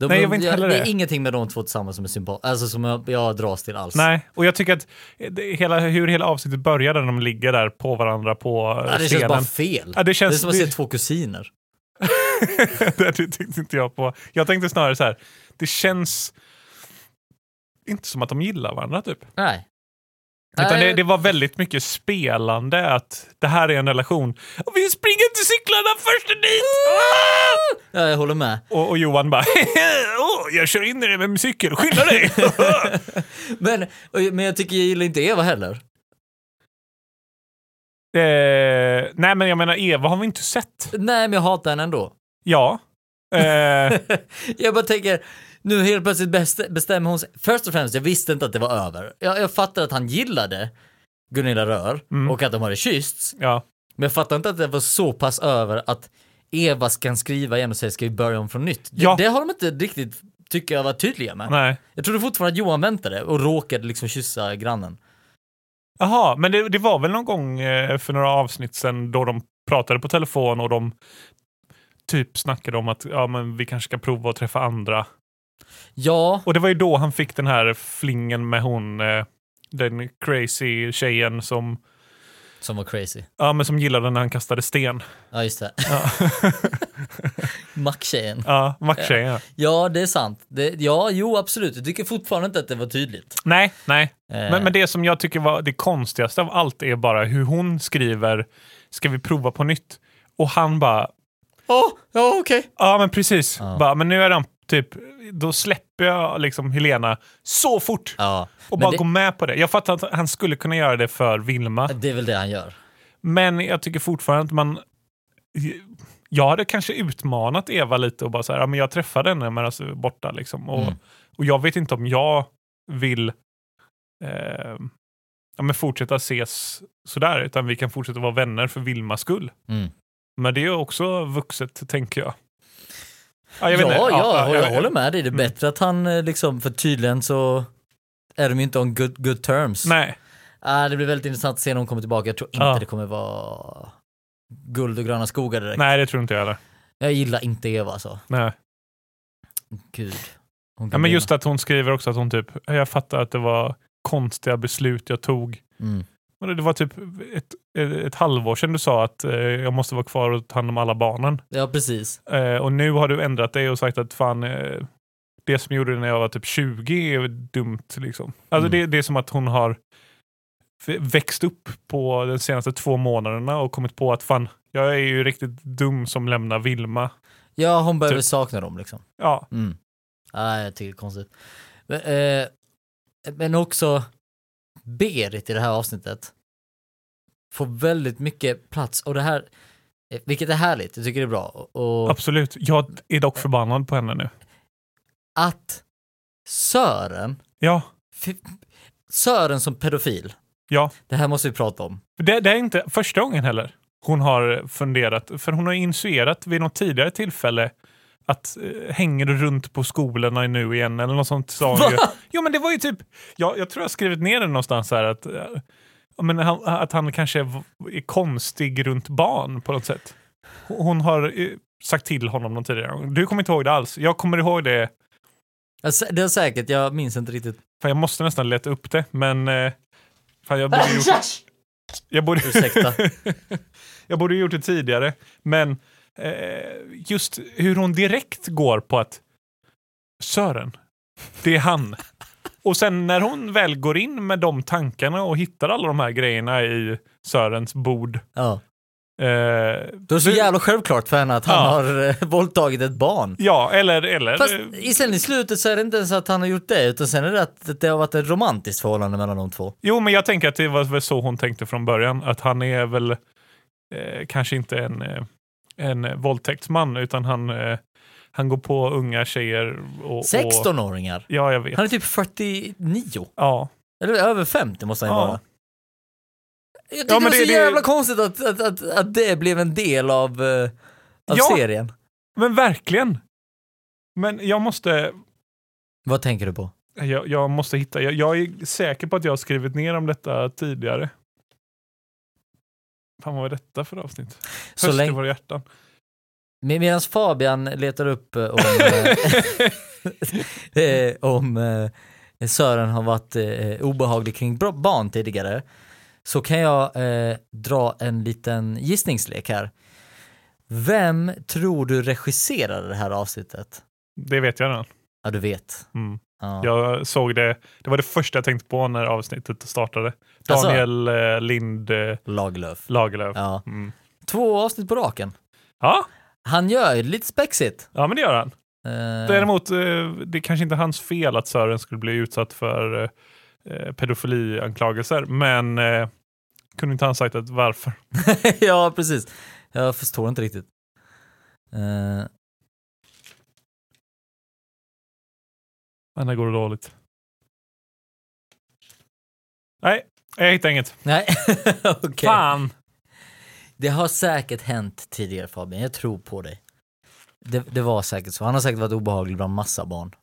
De, nej, jag vill inte heller det det. är ingenting med de två tillsammans som är sympatiskt, alltså som jag, jag dras till alls. nej. Och jag tycker att det, hela, hur hela avsnittet börjar när de ligger där på varandra på eh, ja, det känns scenen. bara fel. Ja, det Det är känns... som att se två kusiner. det tyckte inte jag på. Jag tänkte snarare så här, det känns inte som att de gillar varandra typ. Nej. Utan det, det var väldigt mycket spelande att det här är en relation. Och vi springer till cyklarna första dit! Ah! Ja, jag håller med. Och, och Johan bara, Åh, jag kör in i det med min cykel, skynda dig! Men, och- men jag tycker jag gillar inte Eva heller. eh, nej men jag menar Eva har vi inte sett. Nej, men jag hatar henne ändå. Ja. Eh, jag bara tänker, nu helt plötsligt bestä- bestämmer hon sig. Först och främst, jag visste inte att det var över. Jag, jag fattar att han gillade Gunilla Rör Mm. och att de hade kyssts. ja. Men jag fattar inte att det var så pass över att Eva ska skriva igen och säga ska vi börja om från nytt. Ja. Det, det har de inte riktigt, tycker jag, varit tydliga med. Nej. Jag trodde fortfarande att Johan väntade och råkade liksom kyssa grannen. Jaha, men det, det var väl någon gång eh, för några avsnitt sedan då de pratade på telefon och de typ snackade om att ja, men vi kanske ska prova att träffa andra. Ja, Och det var ju då han fick den här flingen med hon, eh, den crazy tjejen som, som var crazy. ja, men som gillade när han kastade sten. Ja, just det. Ja, Macktjejen. ja Macktjejen. Ja. Ja, det är sant. Det, ja, jo, absolut. Jag tycker fortfarande inte att det var tydligt. Nej, nej. Eh, Men, men det som jag tycker var det konstigaste av allt är bara hur hon skriver ska vi prova på nytt? Och han bara, Åh, ja, okej. ja men precis. Ja. Bara, men nu är han typ, då släpper jag liksom Helena så fort. Ja, Och bara det, gå med på det. Jag fattar att han skulle kunna göra det för Vilma. det är väl det han gör. Men jag tycker fortfarande att man... Jag hade kanske utmanat Eva lite och bara så här, ja, men jag träffade henne men alltså borta liksom. Och, Mm. och jag vet inte om jag vill eh, ja, men fortsätta ses sådär, utan vi kan fortsätta vara vänner för Vilmas skull. Mm. Men det är också vuxet, tänker jag. Ja, Ja, jag vet ja, inte. jag, jag- håller med dig. Det är Mm. bättre att han eh, liksom, för tydligen så är de ju inte on good, good terms. Nej, Ah, det blir väldigt intressant att se när hon kommer tillbaka. Jag tror inte Ja. det kommer vara guld och gröna skogar direkt. nej, det tror inte jag heller. Jag gillar inte Eva alltså. Nej. Gud. Ja, men just att hon skriver också att hon typ, jag fattar att det var konstiga beslut jag tog. Mm. Det var typ ett, ett halvår sedan du sa att eh, jag måste vara kvar och ta hand om alla barnen. Ja, precis. Eh, och nu har du ändrat dig och sagt att fan, eh, det som jag gjorde när jag var typ 20 är dumt. Liksom. Alltså Mm. det, det är som att hon har växt upp på de senaste två månaderna och kommit på att fan, jag är ju riktigt dum som lämnar Vilma. Ja, hon behöver Typ. sakna dem liksom. Ja, Mm. Ah, jag tycker det är konstigt. Men, eh, men också Berit i det här avsnittet får väldigt mycket plats och det här, eh, vilket är härligt, jag tycker det är bra. Och, absolut. Jag är dock förbannad på henne nu. att Sören, Ja, Sören som pedofil, ja. det här måste vi prata om. Det, det är inte första gången heller hon har funderat, för hon har initierat vid något tidigare tillfälle att eh, hänger du runt på skolorna nu igen eller något sånt sa hon ju. Va? Jo men det var ju typ, jag, jag tror jag skrivit ner det någonstans här att, eh, ja, men han, att han kanske är, är konstig runt barn på något sätt. Hon har eh, sagt till honom någon tidigare gång. Du kommer inte ihåg det alls. Jag kommer ihåg det, Det är säkert, jag minns inte riktigt. för jag måste nästan leta upp det, men eh, fan, jag borde gjort, jag borde, Ursäkta. Jag borde gjort det tidigare, men just hur hon direkt går på att Sören, det är han. Och sen när hon väl går in med de tankarna och hittar alla de här grejerna i Sörens bord. Ja. Eh, Det är så jävla självklart för henne att han Ja. har eh, våldtagit ett barn. Ja, eller... eller Fast eh, i- sen i slutet så är det inte ens att han har gjort det, utan sen är det att det har varit ett romantiskt förhållande mellan de två. Jo, men jag tänker att det var väl så hon tänkte från början. Att han är väl eh, kanske inte en, eh, en våldtäktsman, utan han, eh, han går på unga tjejer. Och, och, 16-åringar. Ja, jag vet. Han är typ 49. Ja. Eller över 50 måste han Ja. vara. Jag tycker Ja, men det var så det- det- jävla konstigt att, att, att, att det blev en del av, eh, av Ja. serien. Men verkligen. Men jag måste, Vad tänker du på? jag, jag måste hitta, jag, jag är säker på att jag har skrivit ner om detta tidigare. Fan vad var detta för avsnitt? Så Höst i våra hjärtan. Med, Medan Fabian letar upp eh, om, eh, eh, om eh, Sören har varit eh, obehaglig kring barn tidigare så kan jag dra en liten gissningslek här. Vem tror du regisserade det här avsnittet? Det vet jag redan. Ja, du vet. Mm. Ja. Jag såg det, det var det första jag tänkte på när avsnittet startade. Alltså? Daniel eh, Lind eh, Lagerlöf. Lagerlöf. Ja. Mm. Två avsnitt på raken. Ja, Han gör ju lite spexigt. ja, men det gör han. Eh, Däremot, det är kanske inte hans fel att Sören skulle bli utsatt för pedofilianklagelser, men kunde inte han sagt att varför? ja, precis. Jag förstår inte riktigt. Eh, Men det går dåligt. Nej, jag hittar inget. nej, okej. Fan! Det har säkert hänt tidigare Fabian, jag tror på dig. Det, det var säkert så. Han har säkert varit obehaglig bland massa barn.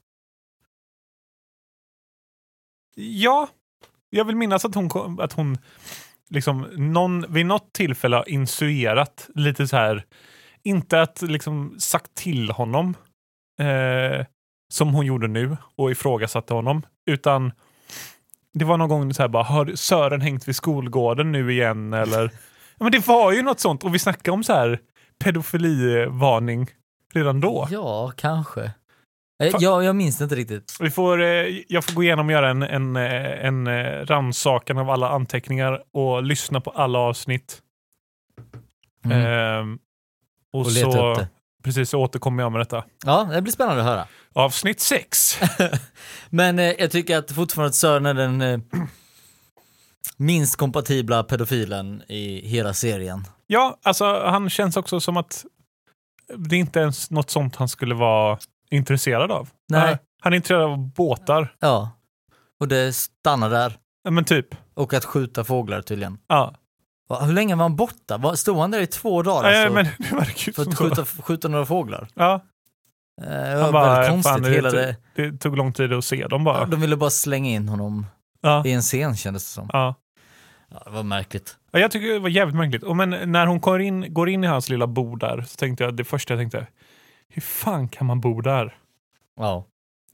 Ja, jag vill minnas att hon, att hon liksom någon, vid något tillfälle har insuerat lite så här, inte att liksom sagt till honom eh, som hon gjorde nu och ifrågasatte honom, utan det var någon gång så här bara, har Sören hängt vid skolgården nu igen eller? Ja, men det var ju något sånt och vi snackade om så här pedofilivarning redan då. Ja, kanske. Eh, Ja, jag minns det inte riktigt. Vi får, eh, jag får gå igenom och göra en, en, eh, en rannsakan av alla anteckningar och lyssna på alla avsnitt. Mm. Ehm, och, och leta så, upp det. Precis, så återkommer jag med detta. Ja, det blir spännande att höra. Avsnitt 6. Men eh, jag tycker att fortfarande att Sören är den eh, minst kompatibla pedofilen i hela serien. ja, alltså han känns också som att det inte är ens något sånt han skulle vara intresserad av. Nej. Han- Han är intresserad av båtar. Ja. Och det stannar där. Men typ. Och att skjuta fåglar tydligen. Ja. Va, Hur länge var han borta? Va, Stod han där i två dagar Nej, alltså, men det verkar ju för att skjuta, skjuta några fåglar? Ja, Eh, det var bara, väldigt konstigt. fan, det, hela tog, det, det tog lång tid att se dem bara. de ville bara slänga in honom Ja. i en scen kändes det som. Ja. Ja, det var märkligt. Ja, jag tycker det var jävligt märkligt. Och men när hon går in, går in i hans lilla bo där så tänkte jag, det första jag tänkte, hur fan kan man bo där? Ja.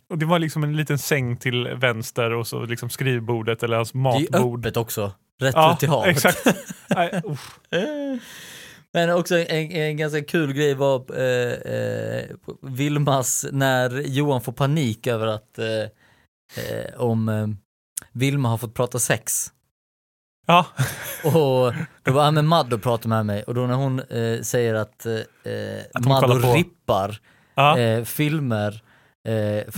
Och det var liksom en liten säng till vänster och så liksom skrivbordet eller hans Det är matbord. öppet också. Rätt Ja, ut i havet. exakt. Nej. Men också en, en ganska kul grej var eh, eh, Vilmas, när Johan får panik över att eh, eh, om eh, Vilma har fått prata sex. ja, Och då var med Maddo och pratade med mig och då när hon eh, säger att, Att Maddo rippar ja. filmer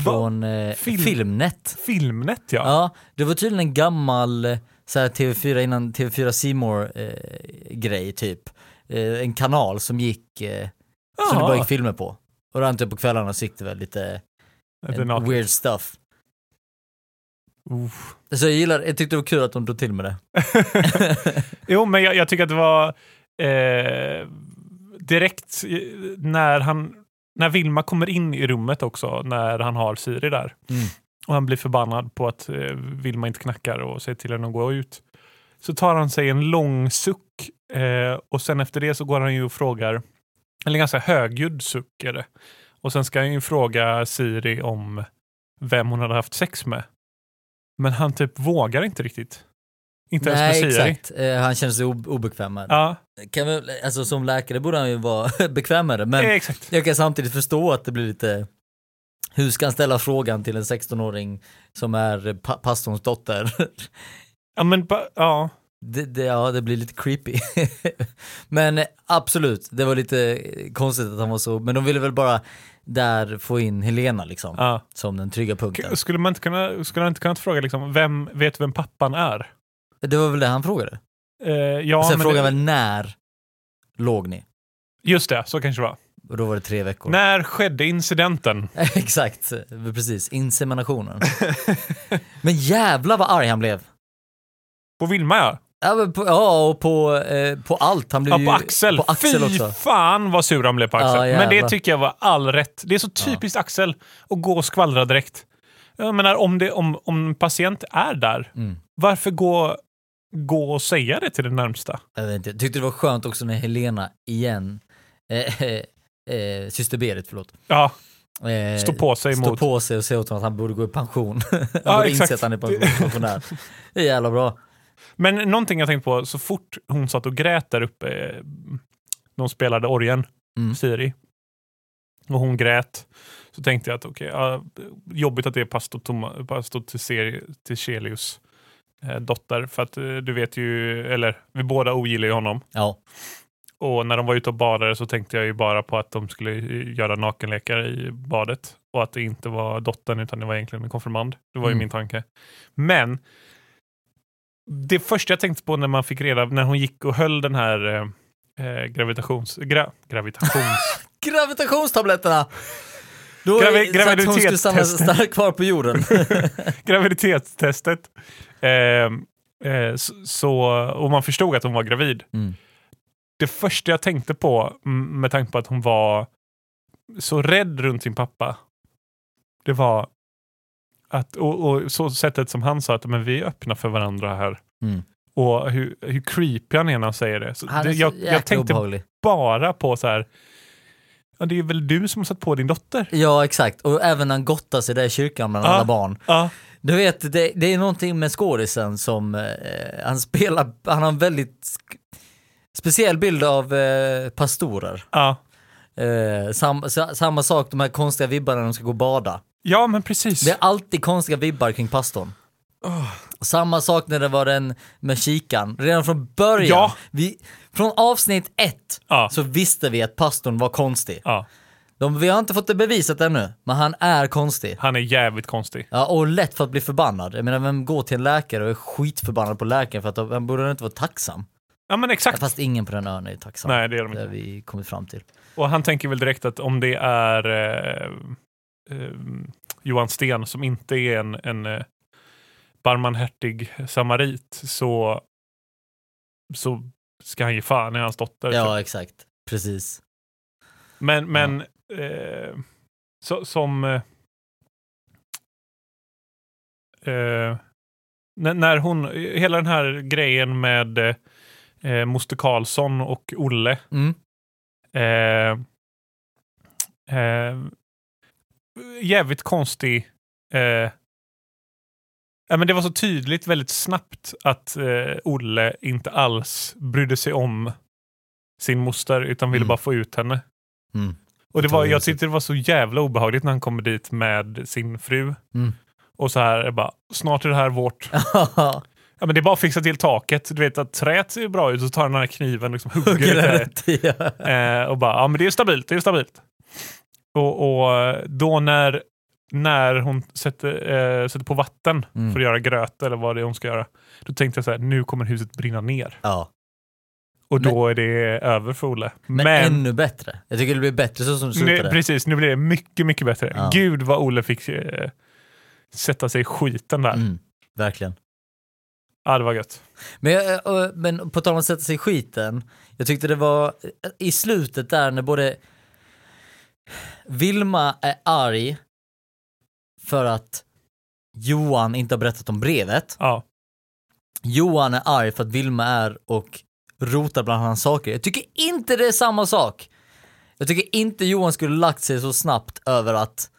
från Film- Filmnet. Filmnet ja. Ja, det var tydligen en gammal så här, TV4 innan TV4 Simor eh, grej typ. Eh, en kanal som gick, eh, som det bara gick filmer på. Och då antar jag på kvällarna så gick det väl lite är eh, weird stuff. Uff. Så jag gillar, jag tyckte det var kul att de drog till med det. Jo, men jag, jag tycker att det var eh, direkt när han när Vilma kommer in i rummet också, när han har Siri där. Mm. Och han blir förbannad på att eh, Vilma inte knackar och säger till henne att gå ut. Så tar han sig en lång suck eh, och sen efter det så går han ju och frågar, eller ganska högljudd suck är det. Och sen ska han ju fråga Siri om vem hon hade haft sex med. Men han typ vågar inte riktigt. Inte ens Nej, med Siri. exakt. Eh, han känner sig ob- obekväm med. Ja, Kan väl, alltså som läkare borde han ju vara bekväm med det, men eh, jag kan samtidigt förstå att det blir lite hur ska han ställa frågan till en 16-åring som är pa- pastorns dotter? Ja, men ja. Det, det, ja, det blir lite creepy. men eh, absolut, det var lite eh, konstigt att han var så, men de ville väl bara där få in Helena liksom, ja. som den trygga punkten. Skulle man inte kunna, skulle han inte kunnat fråga liksom, vem vet vem pappan är? Det var väl det han frågade? Eh, ja, Sen frågade det, väl när låg ni? Just det, så kanske det var. Och då var det tre veckor. När skedde incidenten? Exakt, precis. Inseminationen. men jävlar vad arg han blev. På Vilma ja. Ja, på, ja och på, eh, på allt. Han blev Ja, ju, på Axel. På Axel Fy också. fan vad sur han blev på Axel. Ja, Men det tycker jag var all rätt. Det är så typiskt Axel att gå och skvallra direkt. Jag menar, om, det, om, om en patient är där, Mm. varför gå, gå och säga det till den närmsta? Jag, vet inte, jag tyckte det var skönt också när Helena igen, eh, eh, syster Berit, förlåt. Ja, Eh, stå på sig Stå mot... på sig och säga åt honom att han borde gå i pension. han Ja, borde exakt. inse att han är pension- pensionär. Det är jävla bra. Men någonting jag tänkte på, så fort hon satt och grät där uppe, eh, när hon spelade orgen, Mm. Siri, och hon grät, så tänkte jag att okej, ja, jobbigt att det är pastor, Toma, pastor till, Seri- till Chelius eh, dotter, för att eh, du vet ju, eller vi båda ogillar ju honom. Ja, Och när de var ute och badade så tänkte jag ju bara på att de skulle eh, göra nakenlekar i badet. Och att det inte var dottern utan det var egentligen en konfirmand. Det var ju Mm. min tanke. Men det första jag tänkte på när man fick reda när hon gick och höll den här eh, eh, gravitations... Gra, gravitations... gravitationstabletterna! Då Gravi- så att hon skulle stanna, graviditetstestet. kvar på jorden. graviditetstestet. Eh, eh, så, så, och man förstod att hon var gravid. Mm. Det första jag tänkte på med tanke på att hon var så rädd runt sin pappa. Det var att, och, och så sättet som han sa att men vi är öppna för varandra här. Mm. Och hur, hur creepy han är när han säger det. Så Han är det så jag, jäkla jag tänkte obehaglig. bara på så här. Ja, det är väl du som har satt på din dotter? Ja exakt, och även när han gottar sig där i kyrkan bland Ja. alla barn. Ja, Du vet, det, det är någonting med skådisen som, eh, han spelar, han har en väldigt speciell bild av eh, pastorer. ja. Eh, sam, sa, samma sak, de här konstiga vibbarna när de ska gå och bada. ja men precis. Det är alltid konstiga vibbar kring pastorn. Samma sak när det var den med kikan. Redan från början, Ja. vi, från avsnitt ett, Ja. så visste vi att pastorn var konstig. Ja, De, vi har inte fått det bevisat ännu, men han är konstig. han är jävligt konstig. Ja, och lätt för att bli förbannad. Jag menar, vem går till en läkare och är skitförbannad på läkaren för att han borde inte vara tacksam? Ja men exakt. Fast ingen på den ön är tacksam. Nej det är de Det har inte. vi kommit fram till. Och han tänker väl direkt att om det är eh, eh, Johan Sten som inte är en, en eh, barmhärtig samarit så, så ska han ge fan i hans dotter. Ja, exakt. Precis. Men, men eh, så, som... Eh, eh, när, när hon, hela den här grejen med eh, Moster Karlsson och Olle. Mm. Eh, eh, jävligt konstig. Eh, ja, men det var så tydligt väldigt snabbt att eh, Olle inte alls brydde sig om sin moster utan ville Mm. bara få ut henne. Mm. Och det var, jag tyckte det var så jävla obehagligt när han kommer dit med sin fru. Mm. Och så här, bara, snart är det här vårt. Ja men det är bara att fixa till taket. Du vet att träet ser bra ut och så tar den här kniven och liksom hugger rätt i, ja. Eh, och bara, ja men det är stabilt, det är stabilt. Och, och då när, när hon sätter, eh, sätter på vatten Mm. för att göra gröt eller vad det är hon ska göra. Då tänkte jag så här, nu kommer huset brinna ner. ja. Och då är det över för Olle. Men, ännu bättre. Jag tycker det blir bättre så som det nu, slutade. precis, nu blir det mycket, mycket bättre. Ja. Gud vad Olle fick eh, sätta sig i skiten där. Mm. Verkligen. Ja, det var gött. Men, jag- och- men på tal om att sätta sig i skiten, jag tyckte det var i slutet där när både Vilma är arg för att Johan inte har berättat om brevet. Ja. Johan är arg för att Vilma är och rotar bland hans saker. Jag tycker inte det är samma sak. Jag tycker inte Johan skulle lagt sig så snabbt över att...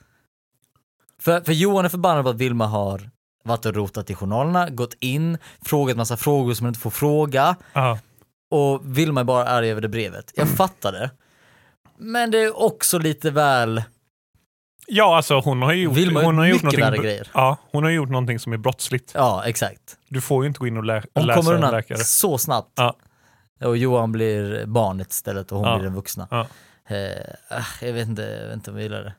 För, för Johan är förbannad på att Vilma har varit och rotat i journalerna, gått in, frågat massa frågor som man inte får fråga Ja. och Vilma är bara arg över det brevet. Jag fattar det. Men det är också lite väl... ja, alltså hon har ju gjort, Vilma hon har gjort någonting, grejer. Ja, hon har gjort någonting som är brottsligt. Ja, exakt. Du får ju inte gå in och lä Hon läsa kommer en undan läkare. så snabbt. Ja. Och Johan blir barnet istället och hon Ja. blir den vuxna. Ja. Eh, ah, jag, vet inte, jag vet inte om jag gillar det.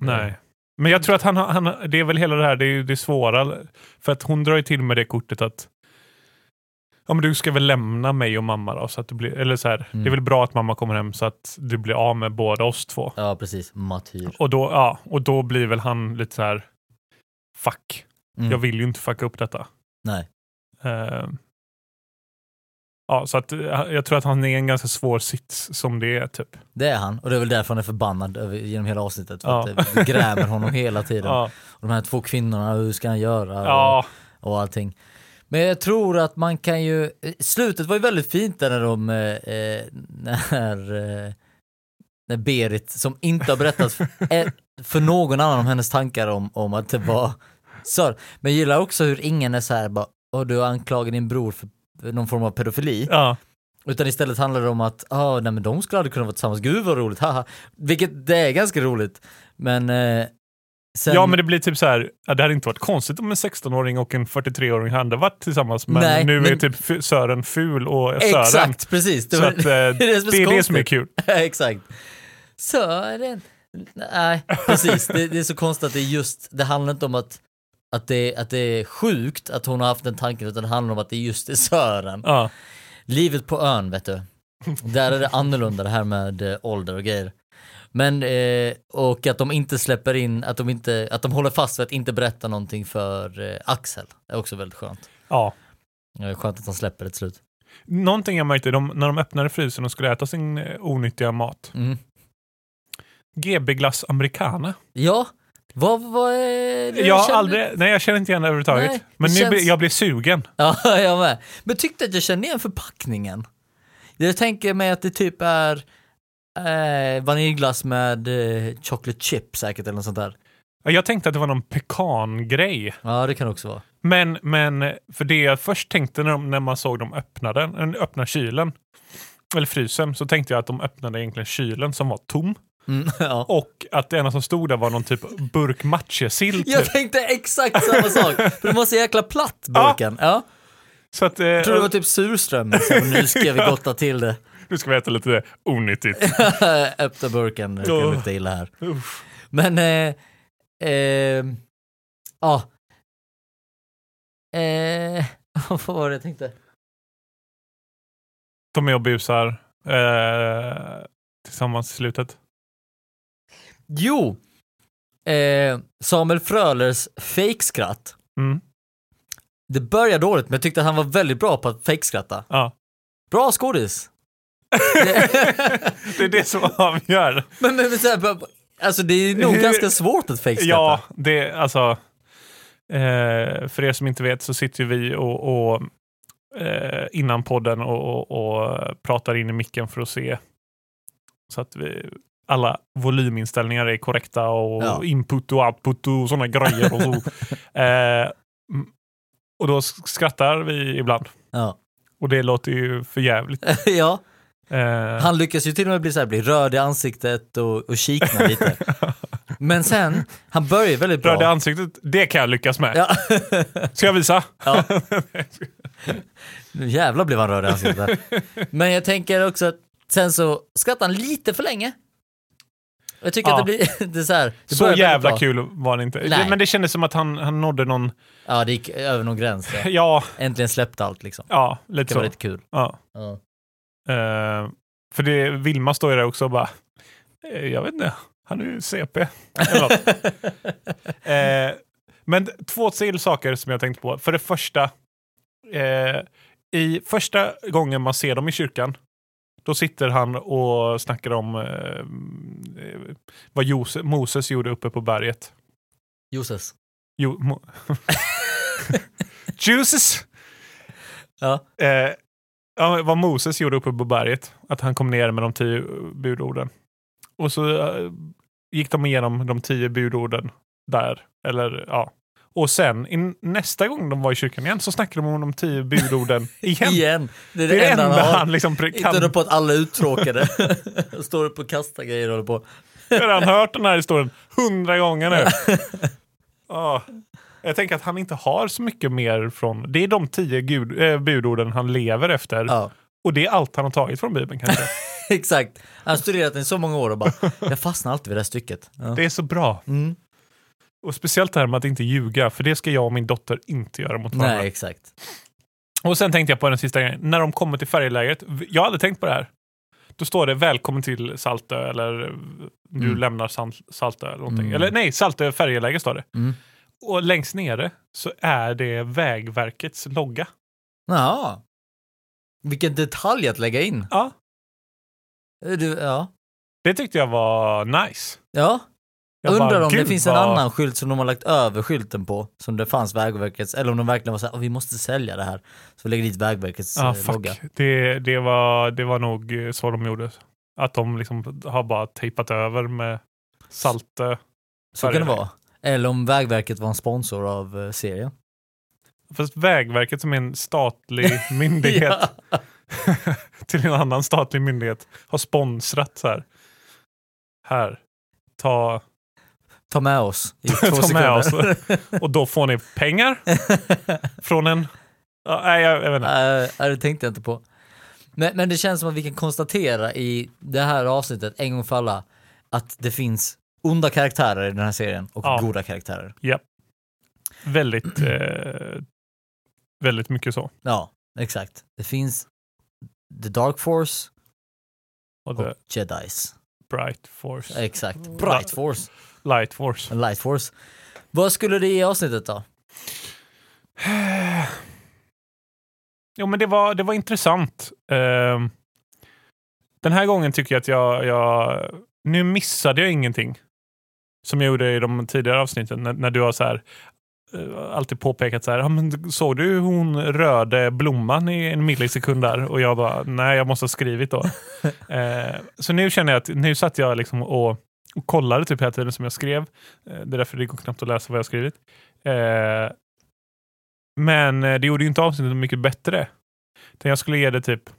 Nej. Men jag tror att han, har- han, det är väl hela det här, det är ju det svåra. För att hon drar ju till med det kortet att Ja men du ska väl lämna mig och mamma då, så att det blir, eller så här, Mm. det är väl bra att mamma kommer hem så att du blir av med båda oss två. Ja, precis. Martyr. Och då, ja, och då blir väl han lite så här fuck, Mm. jag vill ju inte fucka upp detta. Nej. Eh, ja, så att eh, jag tror att han är en ganska svår sits som det är typ. Det är han, och det är väl därför han är förbannad över, genom hela avsnittet. För Ja. att det grämer honom hela tiden. Ja, Och de här två kvinnorna, hur ska han göra? ja, Och, och allting. Men jag tror att man kan ju, eh, slutet var ju väldigt fint där när de, eh, eh, när, eh, när Berit, som inte har berättat för, eh, för någon annan om hennes tankar om, om att det var så. Men jag gillar också hur ingen är så här bara, och du anklagar din bror för någon form av pedofili. ja, Utan istället handlar det om att, ah, nej men de skulle aldrig kunna vara tillsammans, gud vad roligt, haha. Vilket det är ganska roligt. Men eh, sen, ja men det blir typ så här, det hade inte varit konstigt om en 16-åring och en 43-åring hade varit tillsammans men Nej, nu är men- typ F- Sören ful och Sören. Exakt, precis. Det, var, att, eh, det är det som är det som är kul. Exakt. Sören. Nej, precis. Det, det är så konstigt att det är just, det handlar inte om att, att, det, att det är sjukt att hon har haft den tanken, utan det handlar om att det just är Sören. Ja, Livet på ön, vet du. Där är det annorlunda det här med eh, ålder och grejer. Men, eh, och att de inte släpper in, att de, inte, att de håller fast vid att inte berätta någonting för eh, Axel. är också väldigt skönt. ja. Det är skönt att han släpper det till slut. Någonting jag märkte de, när de öppnade frysen och skulle äta sin eh, onyttiga mat. Mm. GB glass americana. Ja, vad, vad är det? Jag känner- aldrig, nej jag känner inte igen det överhuvudtaget. Nej, Men det nu, känns- blir- jag blir sugen. Ja, jag med. Men tyckte att jag kände igen förpackningen. Jag tänker mig att det typ är eh, vaniljglass med eh, chocolate chip säkert eller något sånt där. Ja, Jag tänkte att det var någon pekangrej. Ja, det kan det också vara. Men, men för det jag först tänkte när, de, när man såg dem öppna den, öppna kylen, eller frysen, så tänkte jag att de öppnade egentligen kylen som var tom. Mm, ja. Och att det enda som stod där var någon typ burk matjessill. Jag Typ. tänkte exakt samma sak, för den var så jäkla platt burken. Ja. Så att, eh, Jag trodde det var typ surströmming, så nu ska vi gotta till det. nu ska vi äta lite onyttigt. Öppna burken, det kan Åh. lukta illa här. Uff. Men, eh, eh, ja. Eh, vad var det jag tänkte? De är och busar eh, tillsammans i slutet. Jo! Eh, Samuel Frölers fejkskratt. Mm. Det började dåligt, men jag tyckte att han var väldigt bra på att fejkskratta. Ja. Bra skådis! Det är det som avgör. men, men, men så här, alltså det är nog Hur- ganska svårt att fejkskratta. Ja, det alltså. Eh, för er som inte vet så sitter vi och, och eh, innan podden och, och, och pratar in i micken för att se så att vi, alla volyminställningar är korrekta och Ja. input och output och sådana grejer. Och, så. eh, och då skrattar vi ibland. Ja. Och det låter ju för jävligt. ja, Eh, han lyckas ju till och med bli, så här, bli röd i ansiktet och, och kikna lite. Men sen, han börjar väldigt bra. Röda ansiktet, det kan jag lyckas med. Ja. Ska jag visa? Ja. Nu jävlar blev han röd i ansiktet. Men jag tänker också att sen så skrattar han lite för länge. Jag tycker Ja. att det blir det är så här. Det Så väldigt jävla kul var det inte. Nej. Det, men det kändes som att han, han nådde någon, Ja, det gick över någon gräns. Ja. ja, Äntligen släppte allt liksom. ja lite Det så. var lite kul. Ja. Ja. Eh, för det, Vilma står ju där också och bara, eh, jag vet inte, han är ju CP. Eh, men två till saker som jag tänkte på. För det första, eh, i första gången man ser dem i kyrkan, då sitter han och snackar om eh, vad Jose, Moses gjorde uppe på berget. Joses. Jo, mo- Jesus! Ja. Eh, ja, vad Moses gjorde uppe på berget. Att han kom ner med de tio budorden. Och så eh, gick de igenom de tio budorden där. Eller ja. Och sen i, nästa gång de var i kyrkan igen så snackade de om de tio budorden igen. Igen. Det är det, Det enda han har. han liksom pre- Inte kan. på att alla är uttråkade. Står upp och kastar grejer och håller på. Jag har redan hört den här historien hundra gånger nu. Ja. Jag tänker att han inte har så mycket mer från... Det är de tio gud, eh, budorden han lever efter. Ja, Och det är allt han har tagit från Bibeln kanske. exakt. Han har studerat den i så många år och bara, jag fastnar alltid vid det här stycket. Ja. Det är så bra. Mm. Och speciellt det här med att inte ljuga, för det ska jag och min dotter inte göra mot varandra. Nej, exakt. Och sen tänkte jag på den sista grejen. När de kommer till färjelägret, jag hade tänkt på det här. Då står det välkommen till Saltö eller du Mm. lämnar Sal- Saltö eller någonting. Mm. Eller nej, Saltö färjeläge står det. Mm. Och längst nere så är det Vägverkets logga. Jaha. Vilken detalj att lägga in. Ja, Du, ja. det tyckte jag var nice. Ja, Jag undrar bara, om det "Gud, finns en vad-" annan skylt som de har lagt över skylten på, som det fanns Vägverkets, eller om de verkligen var såhär, vi måste sälja det här. Så vi lägger dit Vägverkets Ja, eh, logga. fuck. Det, det, var, det var nog eh, så de gjorde. Att de liksom har bara tejpat över med Saltö. Så kan det vara. Eller om Vägverket var en sponsor av eh, serien. Fast Vägverket som är en statlig myndighet till en annan statlig myndighet har sponsrat så här. Här, ta, Ta med oss i två Ta med sekunder. och då får ni pengar från en... Ja, nej, jag, jag vet inte. Nej, det tänkte jag inte på. Men, men det känns som att vi kan konstatera i det här avsnittet, en gång för alla, att det finns onda karaktärer i den här serien och Ja. goda karaktärer. Väldigt, eh, väldigt mycket så. Ja, exakt. Det finns The Dark Force Och och the Jedis. Bright Force. Exakt. Bright Force. Light Force. En Light Force. Vad skulle det ge avsnittet då? jo, men det var, det var intressant. Eh, den här gången tycker jag att jag, jag... Nu missade jag ingenting. Som jag gjorde i de tidigare avsnitten. När, när du har så här, alltid påpekat så här, "Ja, men såg du hon rörde blomman i en millisekund där? Och jag bara, nej jag måste ha skrivit då. eh, så nu känner jag att nu satt jag liksom och, och kollade typ hela tiden som jag skrev. Eh, det är därför det går knappt att läsa vad jag skrivit. Eh, men eh, det gjorde ju inte avsnittet mycket bättre. Utan Jag skulle ge det typ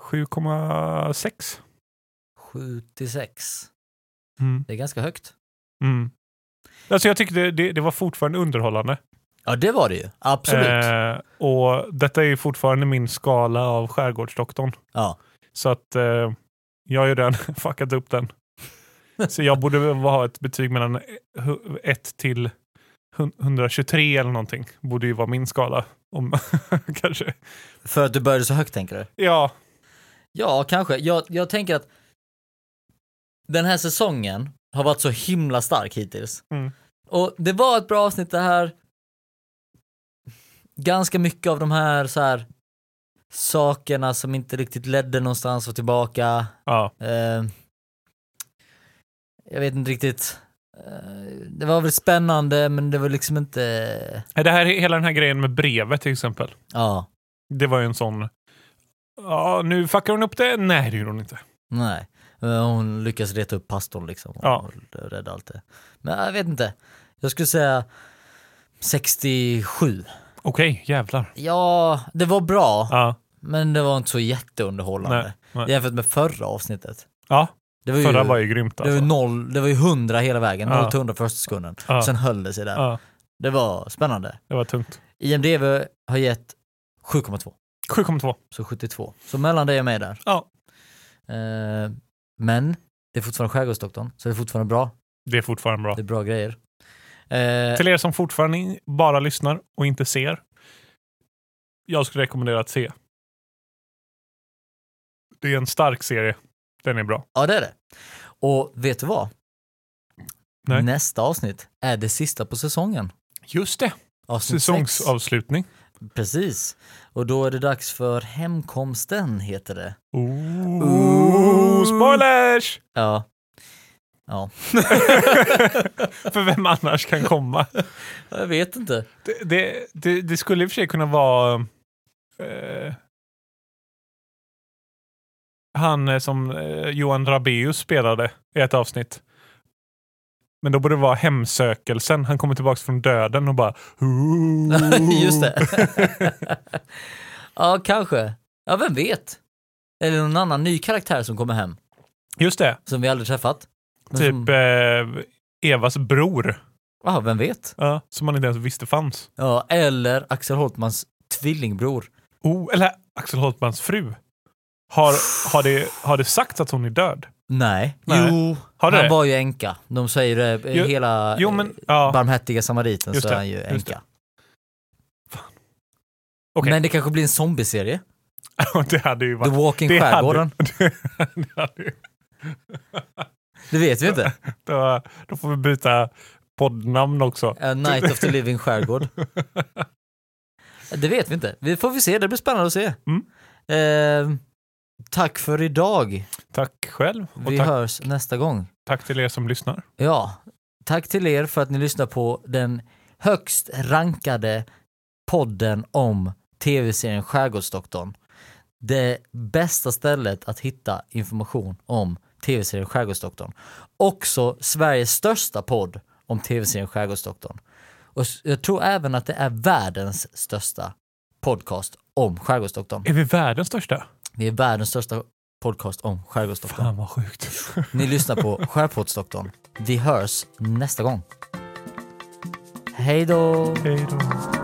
7,6. 7 till 6. Mm. Det är ganska högt. Mm. Alltså jag tyckte det, det, var fortfarande underhållande. Ja, det var det ju. Absolut. Eh, och detta är ju fortfarande min skala av Skärgårdsdoktorn. Ja. Så att eh, jag har ju redan fuckat upp den. Så jag borde ha ett betyg mellan 1 till hun- 123 eller någonting. Borde ju vara min skala. Om, kanske. För att du började så högt tänker du? Ja, Ja, kanske. Jag, jag tänker att den här säsongen har varit så himla stark hittills. Mm. Och det var ett bra avsnitt det här. Ganska mycket av de här så här sakerna som inte riktigt ledde någonstans och tillbaka. ja. Eh, jag vet inte riktigt. Eh, det var väl spännande men det var liksom inte... Det här, hela den här grejen med brevet till exempel. Ja, Det var ju en sån... Ja, nu fuckar hon upp det. Nej, det gjorde hon inte. nej. Hon lyckas reta upp pastorn liksom och Ja. rädda allt det. Men jag vet inte. Jag skulle säga 67. Okej, jävlar. Ja, det var bra, Ja, men det var inte så jätteunderhållande. Nej, nej. Jämfört med förra avsnittet. ja Det var ju, förra var ju grymt det var alltså. ju noll, det var ju 100 hela vägen, Ja. 0 till 100 första sekunden. Ja. Sen höll det sig där. Ja, Det var spännande. det var tungt. IMDB har gett 7,2, 7,2. så 72. Så mellan dig och mig där. Ja. Eh, men det är fortfarande Skärgårdsdoktorn, så det är fortfarande bra. Det är fortfarande bra. Det är bra grejer. Eh, Till er som fortfarande bara lyssnar och inte ser. Jag skulle rekommendera att se. Det är en stark serie. Den är bra. ja, det är det. Och vet du vad? Nej. Nästa avsnitt är det sista på säsongen. Just det. Avsnitt sex. Säsongsavslutning. Precis. Och då är det dags för Hemkomsten, heter det. Ooh, Ooh. spoilers! Ja. Ja. För vem annars kan komma? Jag vet inte. Det, det, det, det skulle i och för sig kunna vara eh, han eh, som eh, Johan Rabaeus spelade i ett avsnitt. Men då borde det vara hemsökelsen. Han kommer tillbaka från döden och bara... Just det. ja, kanske. Ja, vem vet? Eller någon annan ny karaktär som kommer hem, Just det. som vi aldrig träffat. Typ eh, Evas bror. ja, vem vet? Ja, som man inte ens visste fanns. Ja, eller Axel Holtmans tvillingbror. Oh, eller Axel Holtmans fru. Har, har, det, har det sagts att hon är död? Nej. Nej. Jo, det han det? var ju änka. De säger det, eh, Jo- hela Jo, men... Ja, barmhärtiga samariten Just så det, är han ju änka. okej. Men det kanske blir en zombieserie. det hade ju The varit... Walking Det Skärgården. hade, det hade, ju- Det vet vi inte. då, då får vi byta poddnamn också. A Night of the Living Skärgård. Det vet vi inte. Vi får vi se, det blir spännande att se. Mm. Eh, tack för idag. Tack själv. Vi tack, hörs nästa gång. tack till er som lyssnar. Ja, tack till er för att ni lyssnar på den högst rankade podden om tv-serien Skärgårdsdoktorn. Det bästa stället att hitta information om tv-serien Skärgårdsdoktorn. Också Sveriges största podd om tv-serien Skärgårdsdoktorn. Och jag tror även att det är världens största podcast om Skärgårdsdoktorn. Är vi världens största? Vi är världens största podcast om Skärgårdsdoktorn. Fan vad sjukt. Ni lyssnar på Skärpoddsdoktorn. Vi hörs nästa gång. Hej då! Hej då.